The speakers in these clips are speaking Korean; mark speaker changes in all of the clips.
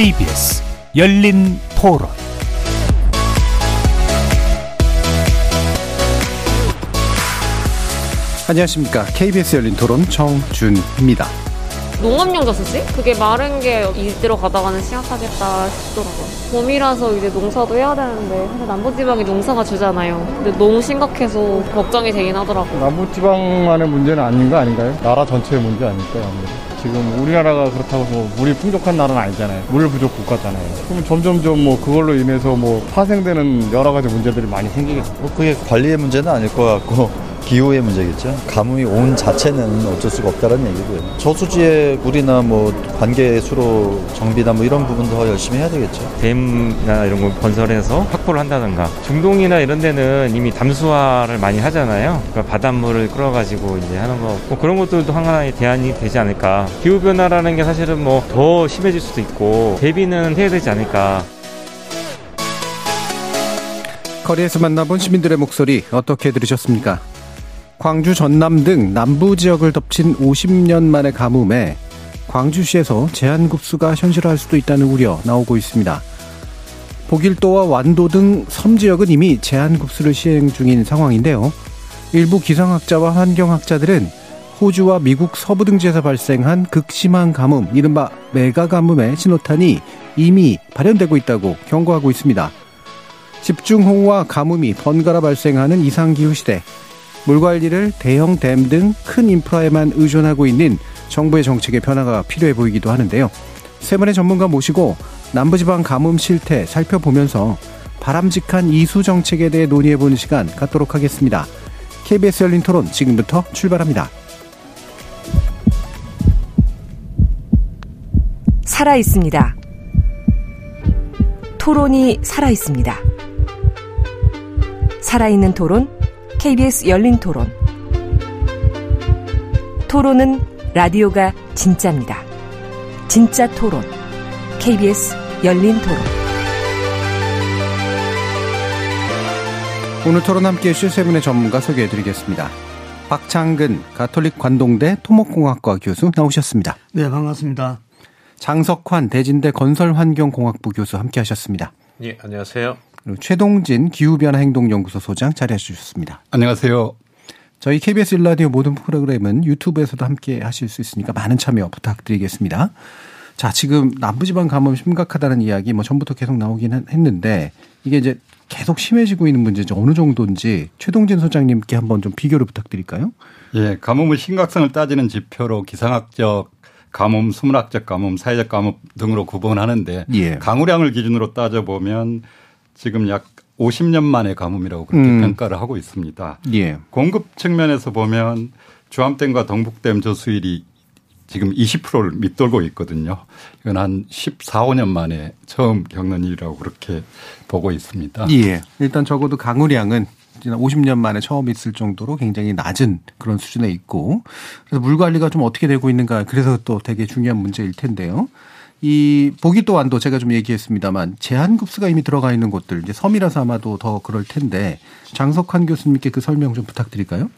Speaker 1: KBS 열린 토론
Speaker 2: 안녕하십니까. KBS 열린 토론 정준입니다.
Speaker 3: 농업용 젖소지? 그게 마른 게 이대로 가다가는 심각하겠다 싶더라고요. 봄이라서 이제 농사도 해야 되는데 사실 남부지방이 농사가 주잖아요. 근데 너무 심각해서 걱정이 되긴 하더라고요.
Speaker 4: 남부지방만의 문제는 아닌 거 아닌가요? 나라 전체의 문제 아닐까요? 아무래도. 지금 우리나라가 그렇다고 뭐 물이 풍족한 나라는 아니잖아요. 물 부족 국가잖아요. 그럼 점점점 뭐 그걸로 인해서 뭐 파생되는 여러 가지 문제들이 많이 생기겠죠.
Speaker 5: 뭐 그게 관리의 문제는 아닐 것 같고 기후의 문제겠죠. 가뭄이 온 자체는 어쩔 수가 없다는 얘기고요. 저수지의 물이나 뭐 관계 수로 정비나 뭐 이런 부분도 더 열심히 해야 되겠죠.
Speaker 6: 댐이나 이런 걸 건설해서 확보를 한다든가 중동이나 이런 데는 이미 담수화를 많이 하잖아요. 그러니까 바닷물을 끌어가지고 이제 하는 거 뭐 그런 것들도 하나의 대안이 되지 않을까. 기후 변화라는 게 사실은 뭐 더 심해질 수도 있고 대비는 해야 되지 않을까.
Speaker 2: 거리에서 만나본 시민들의 목소리 어떻게 들으셨습니까? 광주 전남 등 남부 지역을 덮친 50년 만의 가뭄에 광주시에서 제한급수가 현실화할 수도 있다는 우려 나오고 있습니다. 보길도와 완도 등 섬 지역은 이미 제한급수를 시행 중인 상황인데요. 일부 기상학자와 환경학자들은 호주와 미국 서부 등지에서 발생한 극심한 가뭄, 이른바 메가 가뭄의 신호탄이 이미 발현되고 있다고 경고하고 있습니다. 집중호우와 가뭄이 번갈아 발생하는 이상기후 시대, 물 관리를 대형 댐 등 큰 인프라에만 의존하고 있는 정부의 정책의 변화가 필요해 보이기도 하는데요. 세 분의 전문가 모시고 남부지방 가뭄 실태 살펴보면서 바람직한 이수 정책에 대해 논의해 보는 시간 갖도록 하겠습니다. KBS 열린 토론 지금부터 출발합니다.
Speaker 7: 살아 있습니다. 토론이 살아 있습니다. 살아있는 토론, KBS 열린 토론. 토론은 라디오가 진짜입니다. 진짜 토론, KBS 열린 토론.
Speaker 2: 오늘 토론 함께 해주실 세 분의 전문가 소개해 드리겠습니다. 박창근 가톨릭 관동대 토목공학과 교수 나오셨습니다.
Speaker 8: 네, 반갑습니다.
Speaker 2: 장석환 대진대 건설환경공학부 교수 함께 하셨습니다.
Speaker 9: 예, 안녕하세요.
Speaker 2: 그리고 최동진 기후변화 행동연구소 소장 자리해 주셨습니다.
Speaker 10: 안녕하세요.
Speaker 2: 저희 KBS 일라디오 모든 프로그램은 유튜브에서도 함께 하실 수 있으니까 많은 참여 부탁드리겠습니다. 자, 지금 남부지방 가뭄 심각하다는 이야기 뭐 전부터 계속 나오긴 했는데 이게 이제 계속 심해지고 있는 문제죠. 어느 정도인지 최동진 소장님께 한번 좀 비교를 부탁드릴까요?
Speaker 10: 예, 가뭄의 심각성을 따지는 지표로 기상학적 가뭄, 수문학적 가뭄, 사회적 가뭄 등으로 구분하는데 예. 강우량을 기준으로 따져보면 지금 약 50년 만의 가뭄이라고 그렇게 음. 평가를 하고 있습니다. 예. 공급 측면에서 보면 주암댐과 동북댐 저수율이 지금 20%를 밑돌고 있거든요. 이건 한 14, 5년 만에 처음 겪는 일이라고 그렇게 보고 있습니다.
Speaker 2: 예. 일단 적어도 강우량은 50년 만에 처음 있을 정도로 굉장히 낮은 그런 수준에 있고 그래서 물 관리가 좀 어떻게 되고 있는가 그래서 또 되게 중요한 문제일 텐데요. 이 보기도 완도 제가 좀 얘기했습니다만 제한급수가 이미 들어가 있는 곳들 이제 섬이라서 아마도 더 그럴 텐데 장석환 교수님께 그 설명 좀 부탁드릴까요?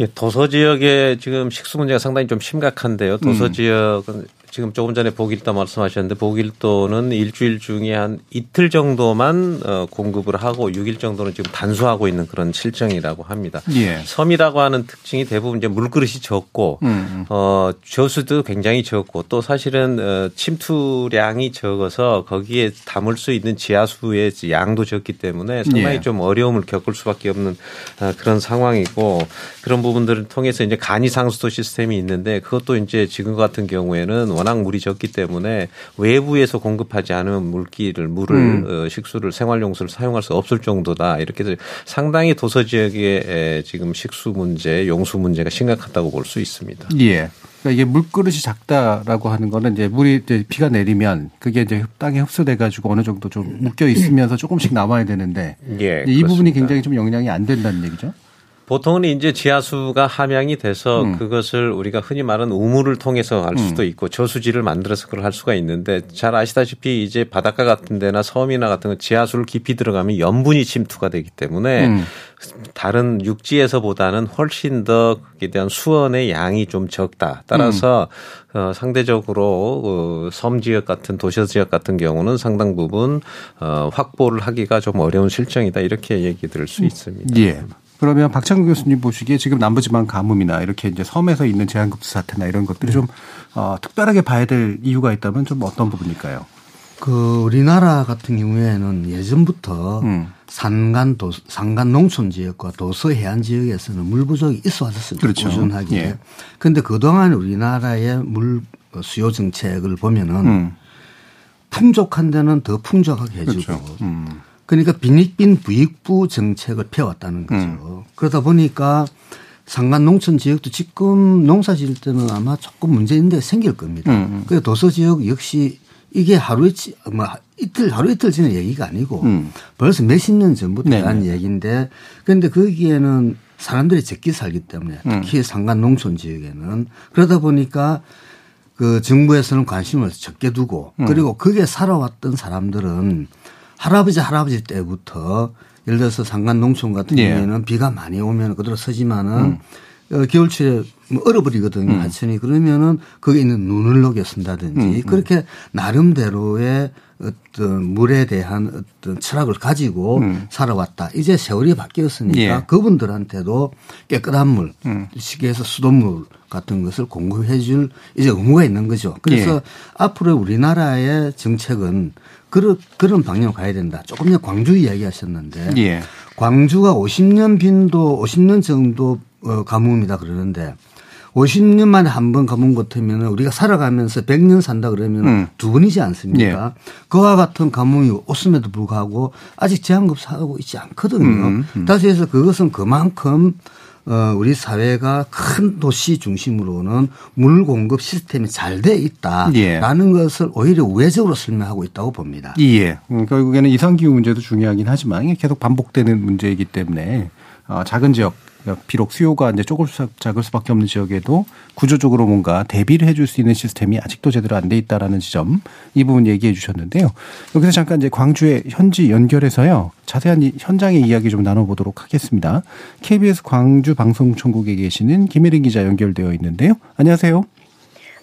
Speaker 9: 예, 도서 지역의 지금 식수 문제가 상당히 좀 심각한데요. 도서 음. 지역은 지금 조금 전에 보길도 말씀하셨는데 보길도는 일주일 중에 한 이틀 정도만 어, 공급을 하고 6일 정도는 지금 단수하고 있는 그런 실정이라고 합니다. 예. 섬이라고 하는 특징이 대부분 이제 물그릇이 적고 음. 음. 어, 저수도 굉장히 적고 또 사실은 어, 침투량이 적어서 거기에 담을 수 있는 지하수의 양도 적기 때문에 상당히 예. 좀 어려움을 겪을 수밖에 없는 어, 그런 상황이고 그런 부분들을 통해서 이제 간이 상수도 시스템이 있는데 그것도 이제 지금 같은 경우에는 워낙 물이 적기 때문에 외부에서 공급하지 않은 물기를 물을 음. 어, 식수를 생활용수를 사용할 수 없을 정도다 이렇게 상당히 도서 지역의 지금 식수 문제, 용수 문제가 심각하다고 볼 수 있습니다.
Speaker 2: 예. 그러니까 이게 물그릇이 작다라고 하는 거는 이제 물이 이제 비가 내리면 그게 이제 땅에 흡수돼 가지고 어느 정도 좀 묶여 있으면서 조금씩 남아야 되는데 예, 이 그렇습니다. 부분이 굉장히 좀 영향이 안 된다는 얘기죠.
Speaker 9: 보통은 이제 지하수가 함양이 돼서 음. 그것을 우리가 흔히 말하는 우물을 통해서 할 수도 음. 있고 저수지를 만들어서 그걸 할 수가 있는데 잘 아시다시피 이제 바닷가 같은 데나 섬이나 같은 거 지하수를 깊이 들어가면 염분이 침투가 되기 때문에 음. 다른 육지에서보다는 훨씬 더 그에 대한 수원의 양이 좀 적다. 따라서 음. 어, 상대적으로 어, 섬 지역 같은 도시 지역 같은 경우는 상당 부분 어, 확보를 하기가 좀 어려운 실정이다 이렇게 얘기 들을 수 있습니다.
Speaker 2: 예. 그러면 박창규 교수님 보시기에 지금 남부지방 가뭄이나 이렇게 이제 섬에서 있는 제한급수 사태나 이런 것들이 좀 어, 특별하게 봐야 될 이유가 있다면 좀 어떤 부분일까요?
Speaker 8: 그 우리나라 같은 경우에는 예전부터 음. 산간 도 산간 농촌 지역과 도서 해안 지역에서는 물 부족이 있어 왔었습니다. 그렇죠. 꾸준하게. 예. 그런데 그동안 우리나라의 물 수요 정책을 보면은 음. 풍족한 데는 더 풍족하게 해주고 그렇죠. 음. 그러니까 빈익빈 부익부 정책을 펴왔다는 거죠. 음. 그러다 보니까 상간 농촌 지역도 지금 농사 지을 때는 아마 조금 문제인데 생길 겁니다. 음. 그 도서 지역 역시 이게 하루 이틀, 뭐 이틀, 하루 이틀 전에 얘기가 아니고 음. 벌써 몇십 년 전부터 네. 한 얘기인데 그런데 거기에는 사람들이 적게 살기 때문에 음. 특히 음. 상간 농촌 지역에는 그러다 보니까 그 정부에서는 관심을 적게 두고 음. 그리고 거기에 살아왔던 사람들은 할아버지 할아버지 때부터 예를 들어서 상간 농촌 같은 예. 경우에는 비가 많이 오면 그대로 서지만은 음. 어, 겨울철에 뭐 얼어버리거든요. 음. 하천이 그러면은 거기에 있는 눈을 녹여 쓴다든지 음. 음. 그렇게 나름대로의 어떤 물에 대한 어떤 철학을 가지고 음. 살아왔다. 이제 세월이 바뀌었으니까 예. 그분들한테도 깨끗한 물, 음. 해서 수돗물 같은 것을 공급해 줄 이제 의무가 있는 거죠. 그래서 예. 앞으로 우리나라의 정책은 그런 그런 방향으로 가야 된다. 조금 전에 광주 이야기 하셨는데 예. 광주가 50년 빈도 50년 정도 어, 가뭄이다 그러는데 50년 만에 한 번 가뭄 같으면 우리가 살아가면서 100년 산다 그러면 음. 두 번이지 않습니까? 예. 그와 같은 가뭄이 없음에도 불구하고 아직 제한급사하고 있지 않거든요. 음. 음. 다시 해서 그것은 그만큼 어, 우리 사회가 큰 도시 중심으로는 물 공급 시스템이 잘 돼 있다라는 예. 것을 오히려 우회적으로 설명하고 있다고 봅니다.
Speaker 2: 예. 음, 결국에는 이상기후 문제도 중요하긴 하지만 계속 반복되는 문제이기 때문에 어, 작은 지역 비록 수요가 이제 조금 작을 수밖에 없는 지역에도 구조적으로 뭔가 대비를 해줄 수 있는 시스템이 아직도 제대로 안 돼 있다라는 지점 이 부분 얘기해 주셨는데요. 여기서 잠깐 이제 광주의 현지 연결해서요 자세한 현장의 이야기 좀 나눠보도록 하겠습니다. KBS 광주 방송총국에 계시는 김혜린 기자 연결되어 있는데요. 안녕하세요.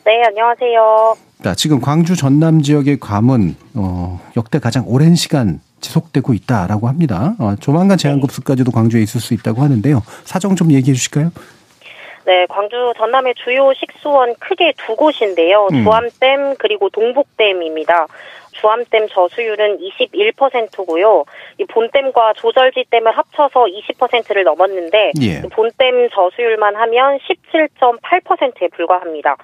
Speaker 11: 네, 안녕하세요.
Speaker 2: 자, 지금 광주 전남 지역의 괌은 어, 역대 가장 오랜 시간 지속되고 있다라고 합니다. 어, 조만간 제한급수까지도 광주에 있을 수 있다고 하는데요. 사정 좀 얘기해 주실까요?
Speaker 11: 네, 광주 전남의 주요 식수원 크게 두 곳인데요. 음. 주암댐 그리고 동북댐입니다. 주암댐 저수율은 21%고요. 이 본댐과 조절지댐을 합쳐서 20%를 넘었는데 예. 본댐 저수율만 하면 17.8%에 불과합니다.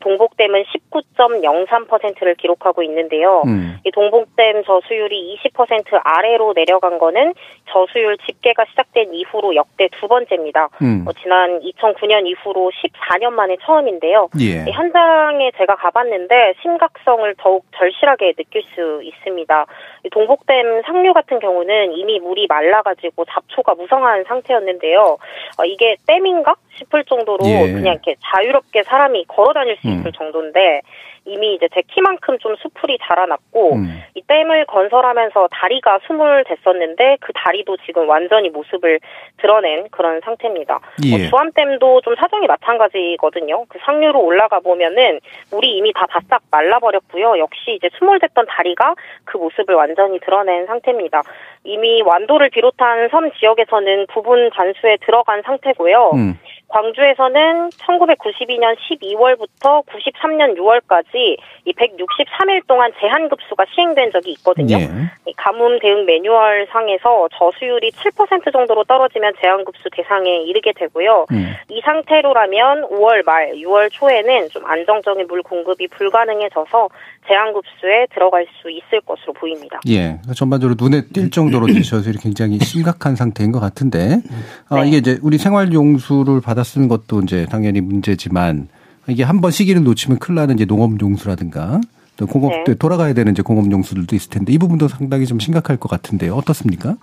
Speaker 11: 동복댐은 19.03%를 기록하고 있는데요. 음. 이 동복댐 저수율이 20% 아래로 내려간 거는 저수율 집계가 시작된 이후로 역대 두 번째입니다. 음. 어, 지난 2009년 이후로 14년 만에 처음인데요. 예. 현장에 제가 가봤는데 심각성을 더욱 절실하게 느낄 수 있습니다. 동복댐 상류 같은 경우는 이미 물이 말라가지고 잡초가 무성한 상태였는데요. 어, 이게 댐인가 싶을 정도로 예. 그냥 이렇게 자유롭게 사람이 걸어 다닐 수 있을 음. 정도인데 이미 이제 제 키만큼 좀 수풀이 자라났고 음. 이 댐을 건설하면서 다리가 스물 됐었는데 그 다리 도 지금 완전히 모습을 드러낸 그런 상태입니다. 예. 어, 주암댐도 좀 사정이 마찬가지거든요. 그 상류로 올라가 보면은 물이 이미 다 바싹 말라버렸고요. 역시 이제 스물됐던 다리가 그 모습을 완전히 드러낸 상태입니다. 이미 완도를 비롯한 섬 지역에서는 부분 단수에 들어간 상태고요. 음. 광주에서는 1992년 12월부터 93년 6월까지 이 163일 동안 제한 급수가 시행된 적이 있거든요. 예. 가뭄 대응 매뉴얼 상에서 저수율이 7% 정도로 떨어지면 제한 급수 대상에 이르게 되고요. 음. 이 상태로라면 5월 말, 6월 초에는 좀 안정적인 물 공급이 불가능해져서 제한급수에 들어갈 수 있을 것으로 보입니다.
Speaker 2: 예. 전반적으로 눈에 띌 정도로 저수율이 굉장히 심각한 상태인 것 같은데, 아, 네. 이게 이제 우리 생활용수를 받아 쓰는 것도 이제 당연히 문제지만 이게 한 번 시기를 놓치면 큰일 나는 이제 농업용수라든가 또 공업 네. 돌아가야 되는 이제 공업용수들도 있을 텐데 이 부분도 상당히 좀 심각할 것 같은데요. 어떻습니까?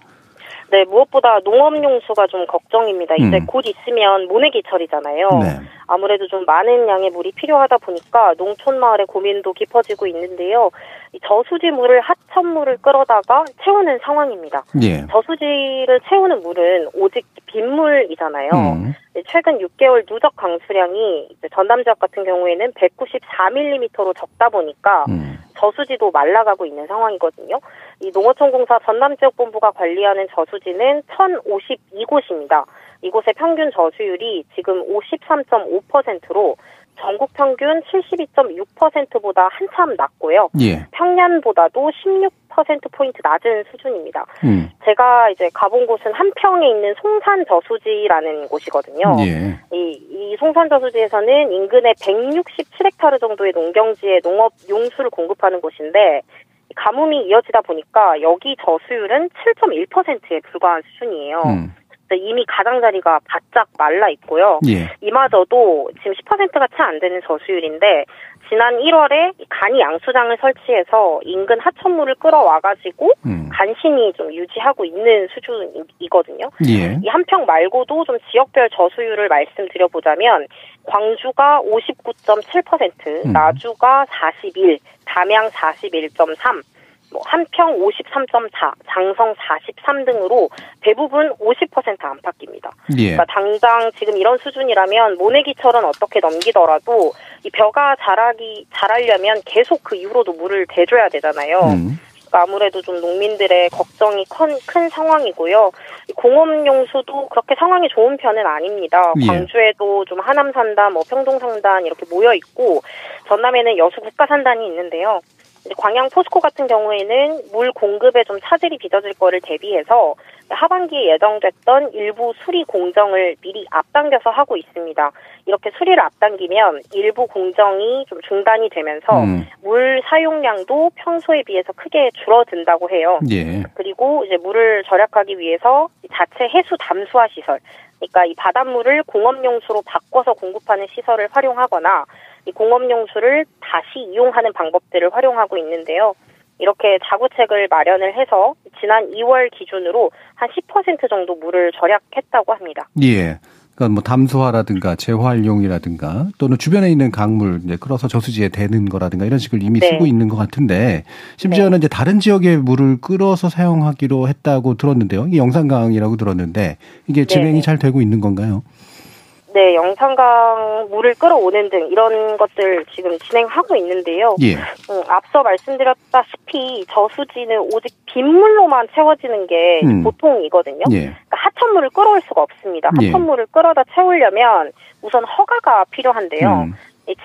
Speaker 11: 네, 무엇보다 농업용수가 좀 걱정입니다. 이제 음. 곧 있으면 모내기 철이잖아요. 네. 아무래도 좀 많은 양의 물이 필요하다 보니까 농촌 마을의 고민도 깊어지고 있는데요. 저수지 물을 하천물을 끌어다가 채우는 상황입니다. 예. 저수지를 채우는 물은 오직 빗물이잖아요. 음. 최근 6개월 누적 강수량이 전남 지역 같은 경우에는 194mm로 적다 보니까 음. 저수지도 말라가고 있는 상황이거든요. 이 농어촌공사 전남 지역 본부가 관리하는 저수지는 1,052곳입니다. 이곳의 평균 저수율이 지금 53.5%로 전국 평균 72.6%보다 한참 낮고요. 예. 평년보다도 16%포인트 낮은 수준입니다. 음. 제가 이제 가본 곳은 한평에 있는 송산 저수지라는 곳이거든요. 예. 이, 이 송산 저수지에서는 인근에 167헥타르 정도의 농경지에 농업 용수를 공급하는 곳인데 가뭄이 이어지다 보니까 여기 저수율은 7.1%에 불과한 수준이에요. 음. 이미 가장자리가 바짝 말라 있고요. 예. 이마저도 지금 10%가 채 안 되는 저수율인데 지난 1월에 간이 양수장을 설치해서 인근 하천물을 끌어와가지고 음. 간신히 좀 유지하고 있는 수준이거든요. 예. 이 한평 말고도 좀 지역별 저수율을 말씀드려보자면 광주가 59.7%, 음. 나주가 41, 담양 41.3, 뭐 한평 53.4, 장성 43 등으로 대부분 50% 안팎입니다. 예. 그러니까 당장 지금 이런 수준이라면 모내기철은 어떻게 넘기더라도 이 벼가 자라기 자라려면 계속 그 이후로도 물을 대줘야 되잖아요. 음. 그러니까 아무래도 좀 농민들의 걱정이 큰, 큰 상황이고요. 공업용수도 그렇게 상황이 좋은 편은 아닙니다. 예. 광주에도 좀 하남산단, 뭐 평동산단 이렇게 모여 있고 전남에는 여수 국가산단이 있는데요. 광양 포스코 같은 경우에는 물 공급에 좀 차질이 빚어질 거를 대비해서 하반기에 예정됐던 일부 수리 공정을 미리 앞당겨서 하고 있습니다. 이렇게 수리를 앞당기면 일부 공정이 좀 중단이 되면서 음. 물 사용량도 평소에 비해서 크게 줄어든다고 해요. 예. 그리고 이제 물을 절약하기 위해서 자체 해수 담수화 시설, 그러니까 이 바닷물을 공업용수로 바꿔서 공급하는 시설을 활용하거나 이 공업용수를 다시 이용하는 방법들을 활용하고 있는데요. 이렇게 자구책을 마련을 해서 지난 2월 기준으로 한 10% 정도 물을 절약했다고 합니다.
Speaker 2: 예. 그러니까 뭐 담소화라든가 재활용이라든가 또는 주변에 있는 강물 이제 끌어서 저수지에 대는 거라든가 이런 식을 이미 네. 쓰고 있는 것 같은데 심지어는 네. 이제 다른 지역의 물을 끌어서 사용하기로 했다고 들었는데요. 이게 영산강이라고 들었는데 이게 진행이 네. 잘 되고 있는 건가요?
Speaker 11: 네, 영산강 물을 끌어오는 등 이런 것들 지금 진행하고 있는데요. 예. 음, 앞서 말씀드렸다시피 저수지는 오직 빗물로만 채워지는 게 음. 보통이거든요. 예. 그러니까 하천물을 끌어올 수가 없습니다. 예. 하천물을 끌어다 채우려면 우선 허가가 필요한데요. 음.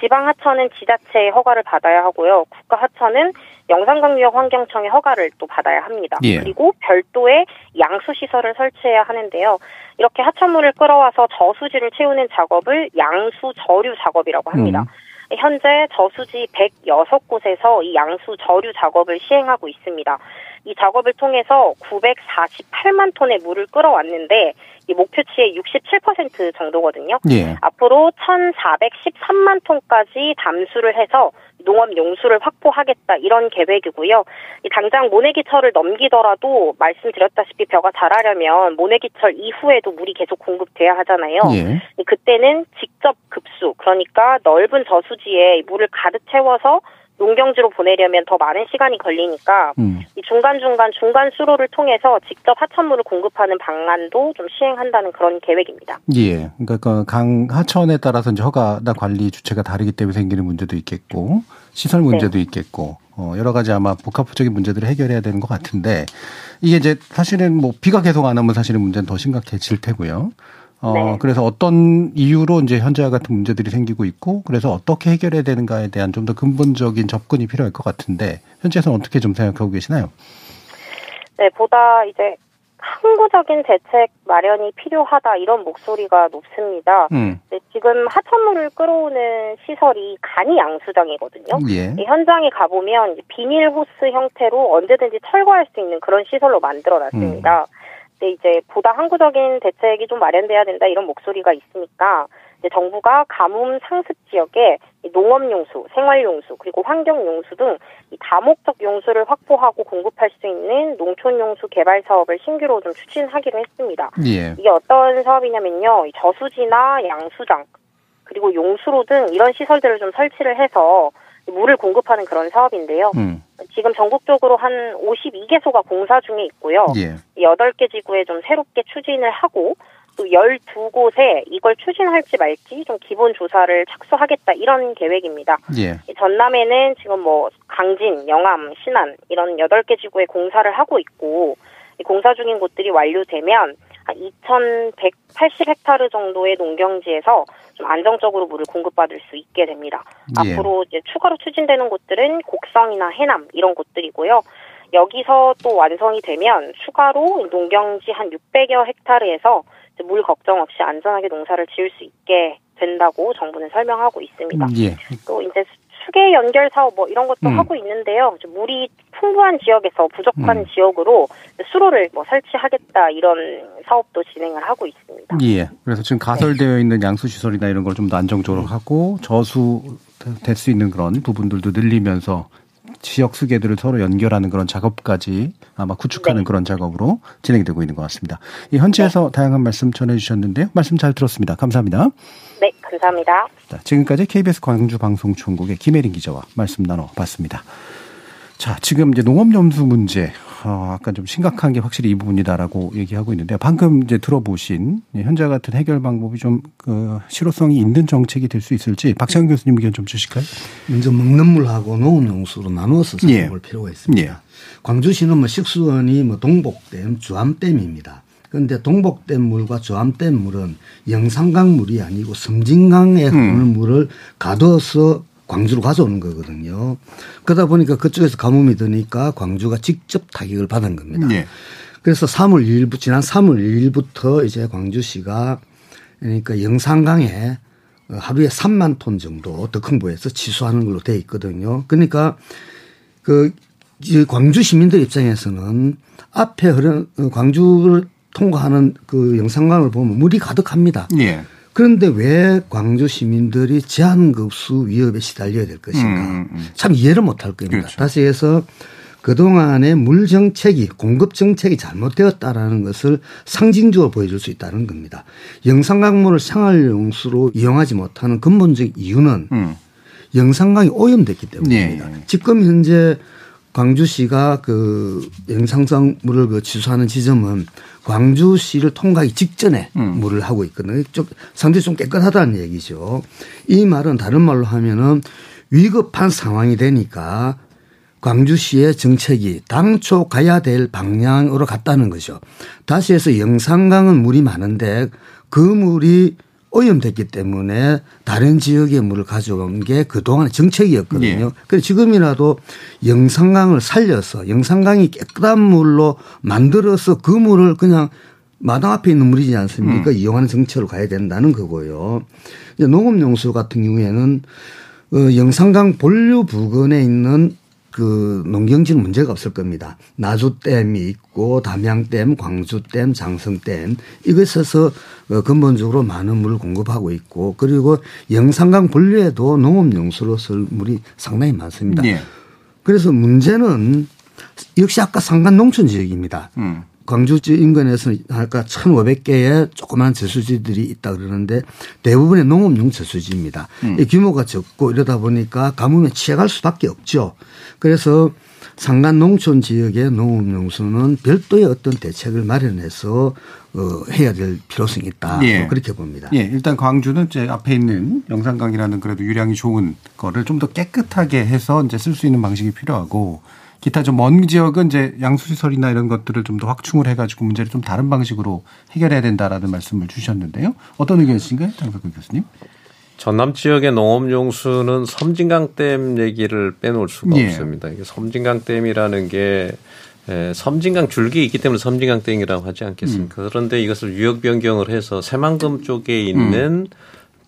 Speaker 11: 지방 하천은 지자체의 허가를 받아야 하고요. 국가 하천은 영산강유역 환경청의 허가를 또 받아야 합니다. 예. 그리고 별도의 양수 시설을 설치해야 하는데요. 이렇게 하천물을 끌어와서 저수지를 채우는 작업을 양수 저류 작업이라고 합니다. 음. 현재 저수지 106곳에서 이 양수 저류 작업을 시행하고 있습니다. 이 작업을 통해서 948만 톤의 물을 끌어왔는데 이 목표치의 67% 정도거든요. 예. 앞으로 1,413만 톤까지 담수를 해서 농업 용수를 확보하겠다 이런 계획이고요. 당장 모내기철을 넘기더라도 말씀드렸다시피 벼가 자라려면 모내기철 이후에도 물이 계속 공급돼야 하잖아요. 예. 그때는 직접 급수 그러니까 넓은 저수지에 물을 가득 채워서 농경지로 보내려면 더 많은 시간이 걸리니까 음. 이 중간중간 중간 수로를 통해서 직접 하천물을 공급하는 방안도 좀 시행한다는 그런 계획입니다.
Speaker 2: 예. 그러니까 그강 하천에 따라서 이제 허가나 관리 주체가 다르기 때문에 생기는 문제도 있겠고 시설 문제도 네. 있겠고 어 여러 가지 아마 복합적인 문제들을 해결해야 되는 것 같은데 이게 이제 사실은 뭐 비가 계속 안 오면 사실은 문제는 더 심각해질 테고요. 어, 네. 그래서 어떤 이유로 이제 현재와 같은 문제들이 생기고 있고, 그래서 어떻게 해결해야 되는가에 대한 좀 더 근본적인 접근이 필요할 것 같은데, 현재에서는 어떻게 좀 생각하고 계시나요?
Speaker 11: 네, 보다 이제 항구적인 대책 마련이 필요하다 이런 목소리가 높습니다. 음. 네, 지금 하천물을 끌어오는 시설이 간이 양수장이거든요. 예. 현장에 가보면 비닐 호스 형태로 언제든지 철거할 수 있는 그런 시설로 만들어놨습니다. 음. 근데 이제 보다 항구적인 대책이 좀 마련돼야 된다 이런 목소리가 있으니까 정부가 가뭄 상습 지역에 농업용수, 생활용수, 그리고 환경용수 등 다목적 용수를 확보하고 공급할 수 있는 농촌용수 개발 사업을 신규로 좀 추진하기로 했습니다. 예. 이게 어떤 사업이냐면요. 저수지나 양수장, 그리고 용수로 등 이런 시설들을 좀 설치를 해서 물을 공급하는 그런 사업인데요. 음. 지금 전국적으로 한 52개소가 공사 중에 있고요. 예. 8개 지구에 좀 새롭게 추진을 하고 또 12곳에 이걸 추진할지 말지 좀 기본 조사를 착수하겠다 이런 계획입니다. 예. 전남에는 지금 뭐 강진, 영암, 신안 이런 8개 지구에 공사를 하고 있고 공사 중인 곳들이 완료되면 한 2,180헥타르 정도의 농경지에서 좀 안정적으로 물을 공급받을 수 있게 됩니다. 예. 앞으로 이제 추가로 추진되는 곳들은 곡성이나 해남 이런 곳들이고요. 여기서 또 완성이 되면 추가로 농경지 한 600여 헥타르에서 물 걱정 없이 안전하게 농사를 지을 수 있게 된다고 정부는 설명하고 있습니다. 예. 또 이제 수계 연결 사업 뭐 이런 것도 음. 하고 있는데요. 물이 풍부한 지역에서 부족한 음. 지역으로 수로를 뭐 설치하겠다 이런 사업도 진행을 하고 있습니다.
Speaker 2: 예. 그래서 지금 가설되어 있는 양수 시설이나 이런 걸 좀 더 안정적으로 하고 저수 될 수 있는 그런 부분들도 늘리면서 지역 수계들을 서로 연결하는 그런 작업까지 아마 구축하는 네. 그런 작업으로 진행되고 있는 것 같습니다. 이 현지에서 네. 다양한 말씀 전해주셨는데요. 말씀 잘 들었습니다. 감사합니다.
Speaker 11: 네, 감사합니다.
Speaker 2: 자, 지금까지 KBS 광주방송총국의 김혜린 기자와 말씀 나눠봤습니다. 자, 지금 이제 농업염수 문제, 어, 약간 좀 심각한 게 확실히 이 부분이다라고 얘기하고 있는데 방금 이제 들어보신 현재 같은 해결 방법이 좀 그 실효성이 있는 정책이 될 수 있을지 박창현 교수님 의견 좀 주실까요?
Speaker 8: 먼저 먹는 물하고 농업용수로 나누어서 생각할 예. 필요가 있습니다. 예. 광주시는 뭐 식수원이 뭐 동복댐, 주암댐입니다. 그런데 동복댐 물과 주암댐 물은 영산강 물이 아니고 섬진강에 흐르는 음. 물을 가둬서 광주로 가져오는 거거든요. 그러다 보니까 그쪽에서 가뭄이 드니까 광주가 직접 타격을 받은 겁니다. 네. 그래서 3월 2일부터 지난 3월 2일부터 이제 광주시가 그러니까 영산강에 하루에 3만 톤 정도 덕흥부에서 취수하는 걸로 돼 있거든요. 그러니까 그 광주 시민들 입장에서는 앞에 흐르는 광주를 통과하는 그 영산강을 보면 물이 가득합니다. 예. 그런데 왜 광주 시민들이 제한급수 위협에 시달려야 될 것인가. 음, 음. 참 이해를 못할 겁니다. 그렇죠. 다시 해서 그동안의 물 정책이 공급 정책이 잘못되었다라는 것을 상징적으로 보여줄 수 있다는 겁니다. 영산강물을 생활용수로 이용하지 못하는 근본적 이유는 음. 영산강이 오염됐기 때문입니다. 네. 지금 현재 광주시가 그 영상성 물을 그 취소하는 지점은 광주시를 통과하기 직전에 음. 물을 하고 있거든요. 좀 상당히 좀 깨끗하다는 얘기죠. 이 말은 다른 말로 하면은 위급한 상황이 되니까 광주시의 정책이 당초 가야 될 방향으로 갔다는 거죠. 다시 해서 영산강은 물이 많은데 그 물이 오염됐기 때문에 다른 지역의 물을 가져온 게 그동안의 정책이었거든요. 예. 그래서 지금이라도 영산강을 살려서 영산강이 깨끗한 물로 만들어서 그 물을 그냥 마당 앞에 있는 물이지 않습니까? 음. 이용하는 정책으로 가야 된다는 거고요. 농업용수 같은 경우에는 어, 영산강 본류 부근에 있는 그 농경지는 문제가 없을 겁니다. 나주댐이 있고 담양댐, 광주댐, 장성댐 이것에서 어, 근본적으로 많은 물을 공급하고 있고 그리고 영산강 분류에도 농업용수로 쓸 물이 상당히 많습니다. 네. 그래서 문제는 역시 아까 상간 농촌 지역입니다. 음. 광주지 인근에서 아까 1,500개의 조그만 저수지들이 있다 그러는데 대부분의 농업용 저수지입니다. 음. 이 규모가 적고 이러다 보니까 가뭄에 취약할 수밖에 없죠. 그래서 상간 농촌 지역의 농업용수는 별도의 어떤 대책을 마련해서 어, 해야 될 필요성이 있다. 예. 그렇게 봅니다.
Speaker 2: 예. 일단 광주는 이제 앞에 있는 영산강이라는 그래도 유량이 좋은 거를 좀 더 깨끗하게 해서 이제 쓸 수 있는 방식이 필요하고 기타 좀 먼 지역은 이제 양수시설이나 이런 것들을 좀 더 확충을 해가지고 문제를 좀 다른 방식으로 해결해야 된다라는 말씀을 주셨는데요. 어떤 의견이신가요, 장석근 교수님?
Speaker 9: 전남 지역의 농업용수는 섬진강댐 얘기를 빼놓을 수가 예. 없습니다. 이게 섬진강댐이라는 게 섬진강 줄기 있기 때문에 섬진강댐이라고 하지 않겠습니까? 음. 그런데 이것을 유역 변경을 해서 새만금 쪽에 있는 음.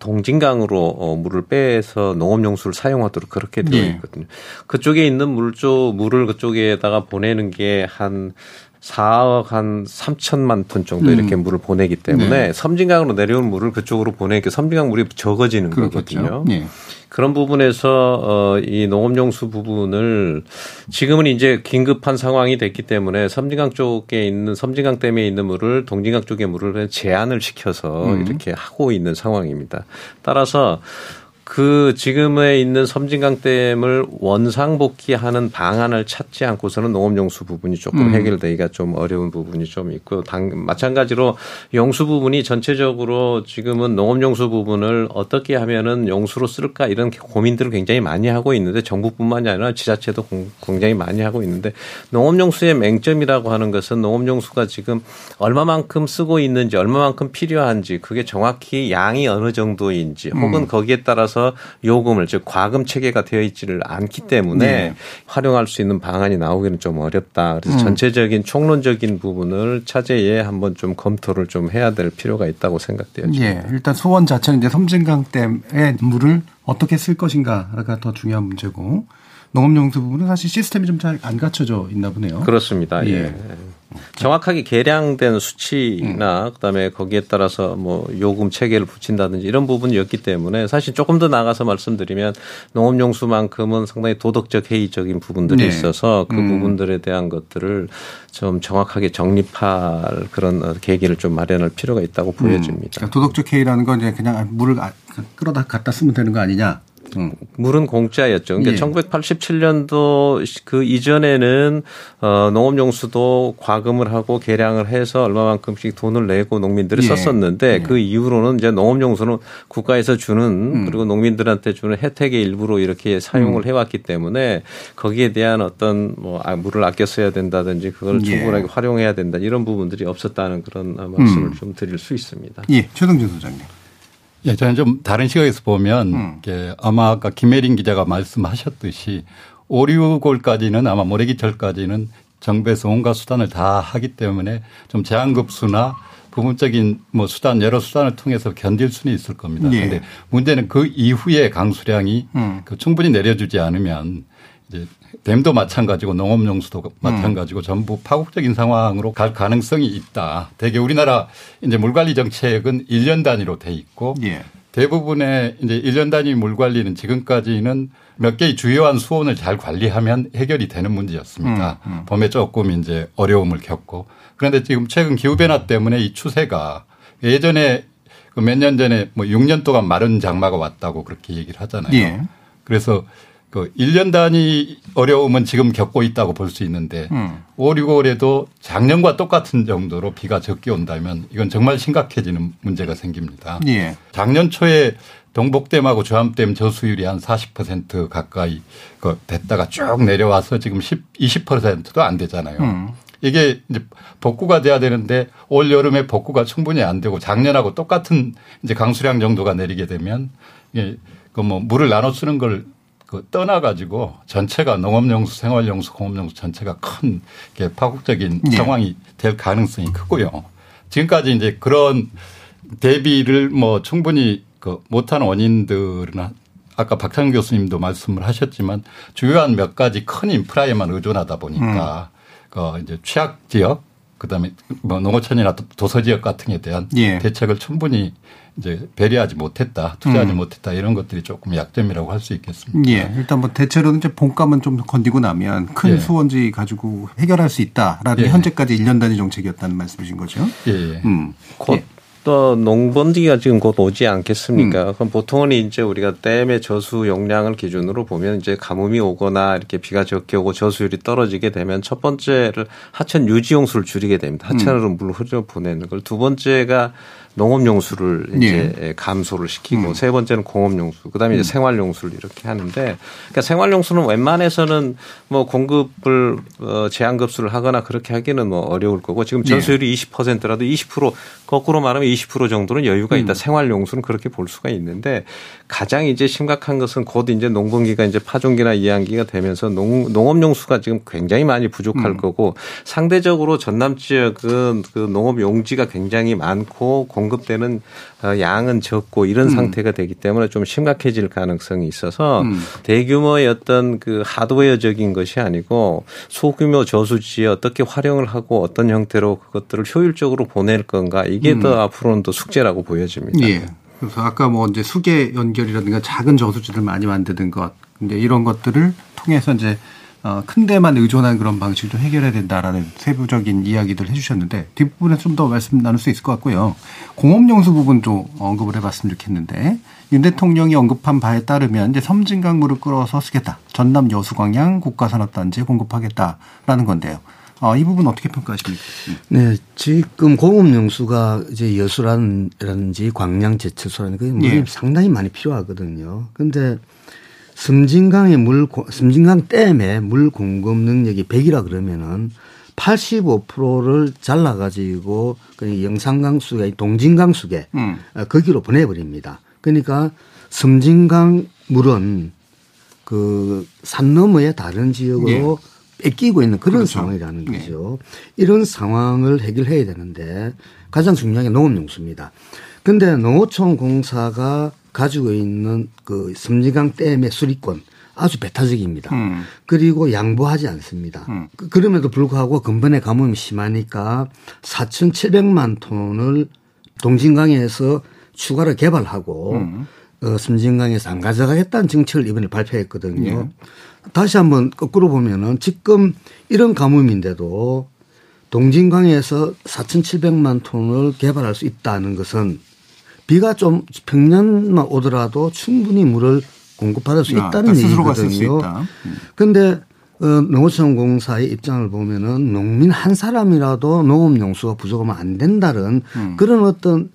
Speaker 9: 동진강으로 어, 물을 빼서 농업용수를 사용하도록 그렇게 되어 네. 있거든요. 네. 그쪽에 있는 물쪽 물을 그쪽에다가 보내는 게 한 4억 한 3천만 톤 정도 음. 이렇게 물을 보내기 때문에 네. 섬진강으로 내려온 물을 그쪽으로 보내니까 섬진강 물이 적어지는 그렇겠죠. 거거든요. 네. 그런 부분에서 어, 이 농업용수 부분을 지금은 이제 긴급한 상황이 됐기 때문에 섬진강 쪽에 있는 섬진강 댐에 있는 물을 동진강 쪽의 물을 제한을 시켜서 음. 이렇게 하고 있는 상황입니다. 따라서 그 지금에 있는 섬진강댐을 원상복귀하는 방안을 찾지 않고서는 농업용수 부분이 조금 음. 해결되기가 좀 어려운 부분이 좀 있고 당, 마찬가지로 용수 부분이 전체적으로 지금은 농업용수 부분을 어떻게 하면은 용수로 쓸까 이런 고민들을 굉장히 많이 하고 있는데 정부뿐만이 아니라 지자체도 굉장히 많이 하고 있는데 농업용수의 맹점이라고 하는 것은 농업용수가 지금 얼마만큼 쓰고 있는지 얼마만큼 필요한지 그게 정확히 양이 어느 정도인지 혹은 음. 거기에 따라서 따라서 요금을 즉 과금 체계가 되어 있지를 않기 때문에 네. 활용할 수 있는 방안이 나오기는 좀 어렵다. 그래서 음. 전체적인 총론적인 부분을 차제에 한번 좀 검토를 좀 해야 될 필요가 있다고 생각돼요.
Speaker 2: 예. 일단 소원 자체는 이제 섬진강 댐의 물을 어떻게 쓸 것인가가 더 중요한 문제고 농업용수 부분은 사실 시스템이 좀 잘 안 갖춰져 있나 보네요.
Speaker 9: 그렇습니다. 예. 예. 정확하게 계량된 수치나 음. 그다음에 거기에 따라서 뭐 요금 체계를 붙인다든지 이런 부분이었기 때문에 사실 조금 더 나가서 말씀드리면 농업용수만큼은 상당히 도덕적 회의적인 부분들이 네. 있어서 그 음. 부분들에 대한 것들을 좀 정확하게 정립할 그런 계기를 좀 마련할 필요가 있다고 음. 보여집니다.
Speaker 2: 그러니까 도덕적 회의라는 건 그냥 물을 아, 끌어다 갖다 쓰면 되는 거 아니냐?
Speaker 9: 음. 물은 공짜였죠. 그러니까 예. 1987년도 그 이전에는 어 농업용수도 과금을 하고 개량을 해서 얼마만큼씩 돈을 내고 농민들이 예. 썼었는데 예. 그 이후로는 이제 농업용수는 국가에서 주는 음. 그리고 농민들한테 주는 혜택의 일부로 이렇게 사용을 음. 해왔기 때문에 거기에 대한 어떤 뭐 아, 물을 아껴 써야 된다든지 그걸 예. 충분하게 활용해야 된다 이런 부분들이 없었다는 그런 말씀을 음. 좀 드릴 수 있습니다.
Speaker 2: 예, 최동진 소장님.
Speaker 10: 예, 저는 좀 다른 시각에서 보면 음. 이게 아마 아까 김혜린 기자가 말씀하셨듯이 5, 6월까지는 아마 모래기철까지는 정부에서 온갖 수단을 다 하기 때문에 좀 제한급수나 부분적인 뭐 수단 여러 수단을 통해서 견딜 수는 있을 겁니다. 그런데 예. 문제는 그 이후에 강수량이 음. 그 충분히 내려주지 않으면 이제 댐도 마찬가지고 농업용수도 마찬가지고 음. 전부 파국적인 상황으로 갈 가능성이 있다. 대개 우리나라 이제 물관리 정책은 1년 단위로 돼 있고 예. 대부분의 이제 1년 단위 물 관리는 지금까지는 몇 개의 주요한 수온을 잘 관리하면 해결이 되는 문제였습니다. 음, 음. 봄에 조금 이제 어려움을 겪고 그런데 지금 최근 기후변화 때문에 이 추세가 예전에 그 몇 년 전에 뭐 6년 동안 마른 장마가 왔다고 그렇게 얘기를 하잖아요. 예. 그래서 그 1년 단위 어려움은 지금 겪고 있다고 볼 수 있는데 음. 5, 6월에도 작년과 똑같은 정도로 비가 적게 온다면 이건 정말 심각해지는 문제가 생깁니다. 예. 작년 초에 동복댐하고 주암댐 저수율이 한 40% 가까이 그 됐다가 쭉 내려와서 지금 10, 20%도 안 되잖아요. 음. 이게 이제 복구가 돼야 되는데 올 여름에 복구가 충분히 안 되고 작년하고 똑같은 이제 강수량 정도가 내리게 되면 이게 그뭐 물을 나눠 쓰는 걸 그 떠나가지고 전체가 농업용수, 생활용수, 공업용수 전체가 큰 파국적인 네. 상황이 될 가능성이 크고요. 지금까지 이제 그런 대비를 뭐 충분히 그 못한 원인들은 아까 박찬 교수님도 말씀을 하셨지만 주요한 몇 가지 큰 인프라에만 의존하다 보니까 음. 그 이제 취약 지역 그다음에 뭐 농어촌이나 도서 지역 같은 게 대한 예. 대책을 충분히 이제 배려하지 못했다, 투자하지 음. 못했다 이런 것들이 조금 약점이라고 할 수 있겠습니다.
Speaker 2: 예, 일단 뭐 대체로는 이제 본감은 좀 건디고 나면 큰 예. 수원지 가지고 해결할 수 있다라는 예. 현재까지 1년 단위 정책이었다는 말씀이신 거죠.
Speaker 9: 예. 예. 음. 곧 예. 또 농번기가 지금 곧 오지 않겠습니까? 음. 그럼 보통은 이제 우리가 댐의 저수 용량을 기준으로 보면 이제 가뭄이 오거나 이렇게 비가 적게 오고 저수율이 떨어지게 되면 첫 번째를 하천 유지 용수를 줄이게 됩니다. 하천으로 음. 물을 흘려 보내는 걸 두 번째가 농업용수를 이제 예. 감소를 시키고 음. 세 번째는 공업용수, 그다음에 이제 음. 생활용수를 이렇게 하는데 그러니까 생활용수는 웬만해서는 뭐 공급을 어 제한급수를 하거나 그렇게 하기는 뭐 어려울 거고 지금 전수율이 예. 20%라도 20% 거꾸로 말하면 20% 정도는 여유가 있다. 음. 생활 용수는 그렇게 볼 수가 있는데 가장 이제 심각한 것은 곧 이제 농번기가 이제 파종기나 이항기가 되면서 농, 농업용수가 지금 굉장히 많이 부족할 음. 거고 상대적으로 전남 지역은 그 농업 용지가 굉장히 많고 공급되는 어, 양은 적고 이런 음. 상태가 되기 때문에 좀 심각해질 가능성이 있어서 음. 대규모의 어떤 그 하드웨어적인 것이 아니고 소규모 저수지에 어떻게 활용을 하고 어떤 형태로 그것들을 효율적으로 보낼 건가 이게 음. 더 앞으로는 더 숙제라고 보여집니다.
Speaker 2: 예. 그래서 아까 뭐 이제 수계 연결이라든가 작은 저수지를 많이 만드는 것, 이제 이런 것들을 통해서 이제 어, 큰 데만 의존한 그런 방식도 해결해야 된다라는 세부적인 이야기들 해주셨는데 뒷부분에 좀 더 말씀 나눌 수 있을 것 같고요. 공업용수 부분도 언급을 해봤으면 좋겠는데 윤 대통령이 언급한 바에 따르면 이제 섬진강물을 끌어서 쓰겠다. 전남 여수광양 국가산업단지에 공급하겠다라는 건데요. 아, 이 부분 어떻게 평가하십니까?
Speaker 8: 네, 지금 공업 용수가 이제 여수라든지 광양 제철소라는 게 물이 예. 상당히 많이 필요하거든요. 근데 섬진강의 물, 섬진강 댐의 물 공급 능력이 100이라 그러면은 85%를 잘라 가지고 그 영산강수가 동진강수에 음. 거기로 보내 버립니다. 그러니까 섬진강 물은 그 산 너머의 다른 지역으로 예. 뺏기고 있는 그런 그렇죠. 상황이라는 네. 거죠. 네. 이런 상황을 해결해야 되는데 가장 중요한 게 농업용수입니다. 근데 농어촌 공사가 가지고 있는 그 섬진강 댐의 수리권 아주 배타적입니다. 음. 그리고 양보하지 않습니다. 음. 그, 그럼에도 불구하고 근본의 가뭄이 심하니까 4,700만 톤을 동진강에서 추가로 개발하고 음. 어, 섬진강에서 안 가져가겠다는 정책을 이번에 발표했거든요. 네. 다시 한번 거꾸로 보면은 지금 이런 가뭄인데도 동진강에서 4,700만 ton을 개발할 수 있다는 것은 비가 좀 평년만 오더라도 충분히 물을 공급받을 수 아, 있다는 아, 얘기거든요. 그런데 어, 농어촌공사의 입장을 보면은 농민 한 사람이라도 농업용수가 부족하면 안 된다는 음. 그런 어떤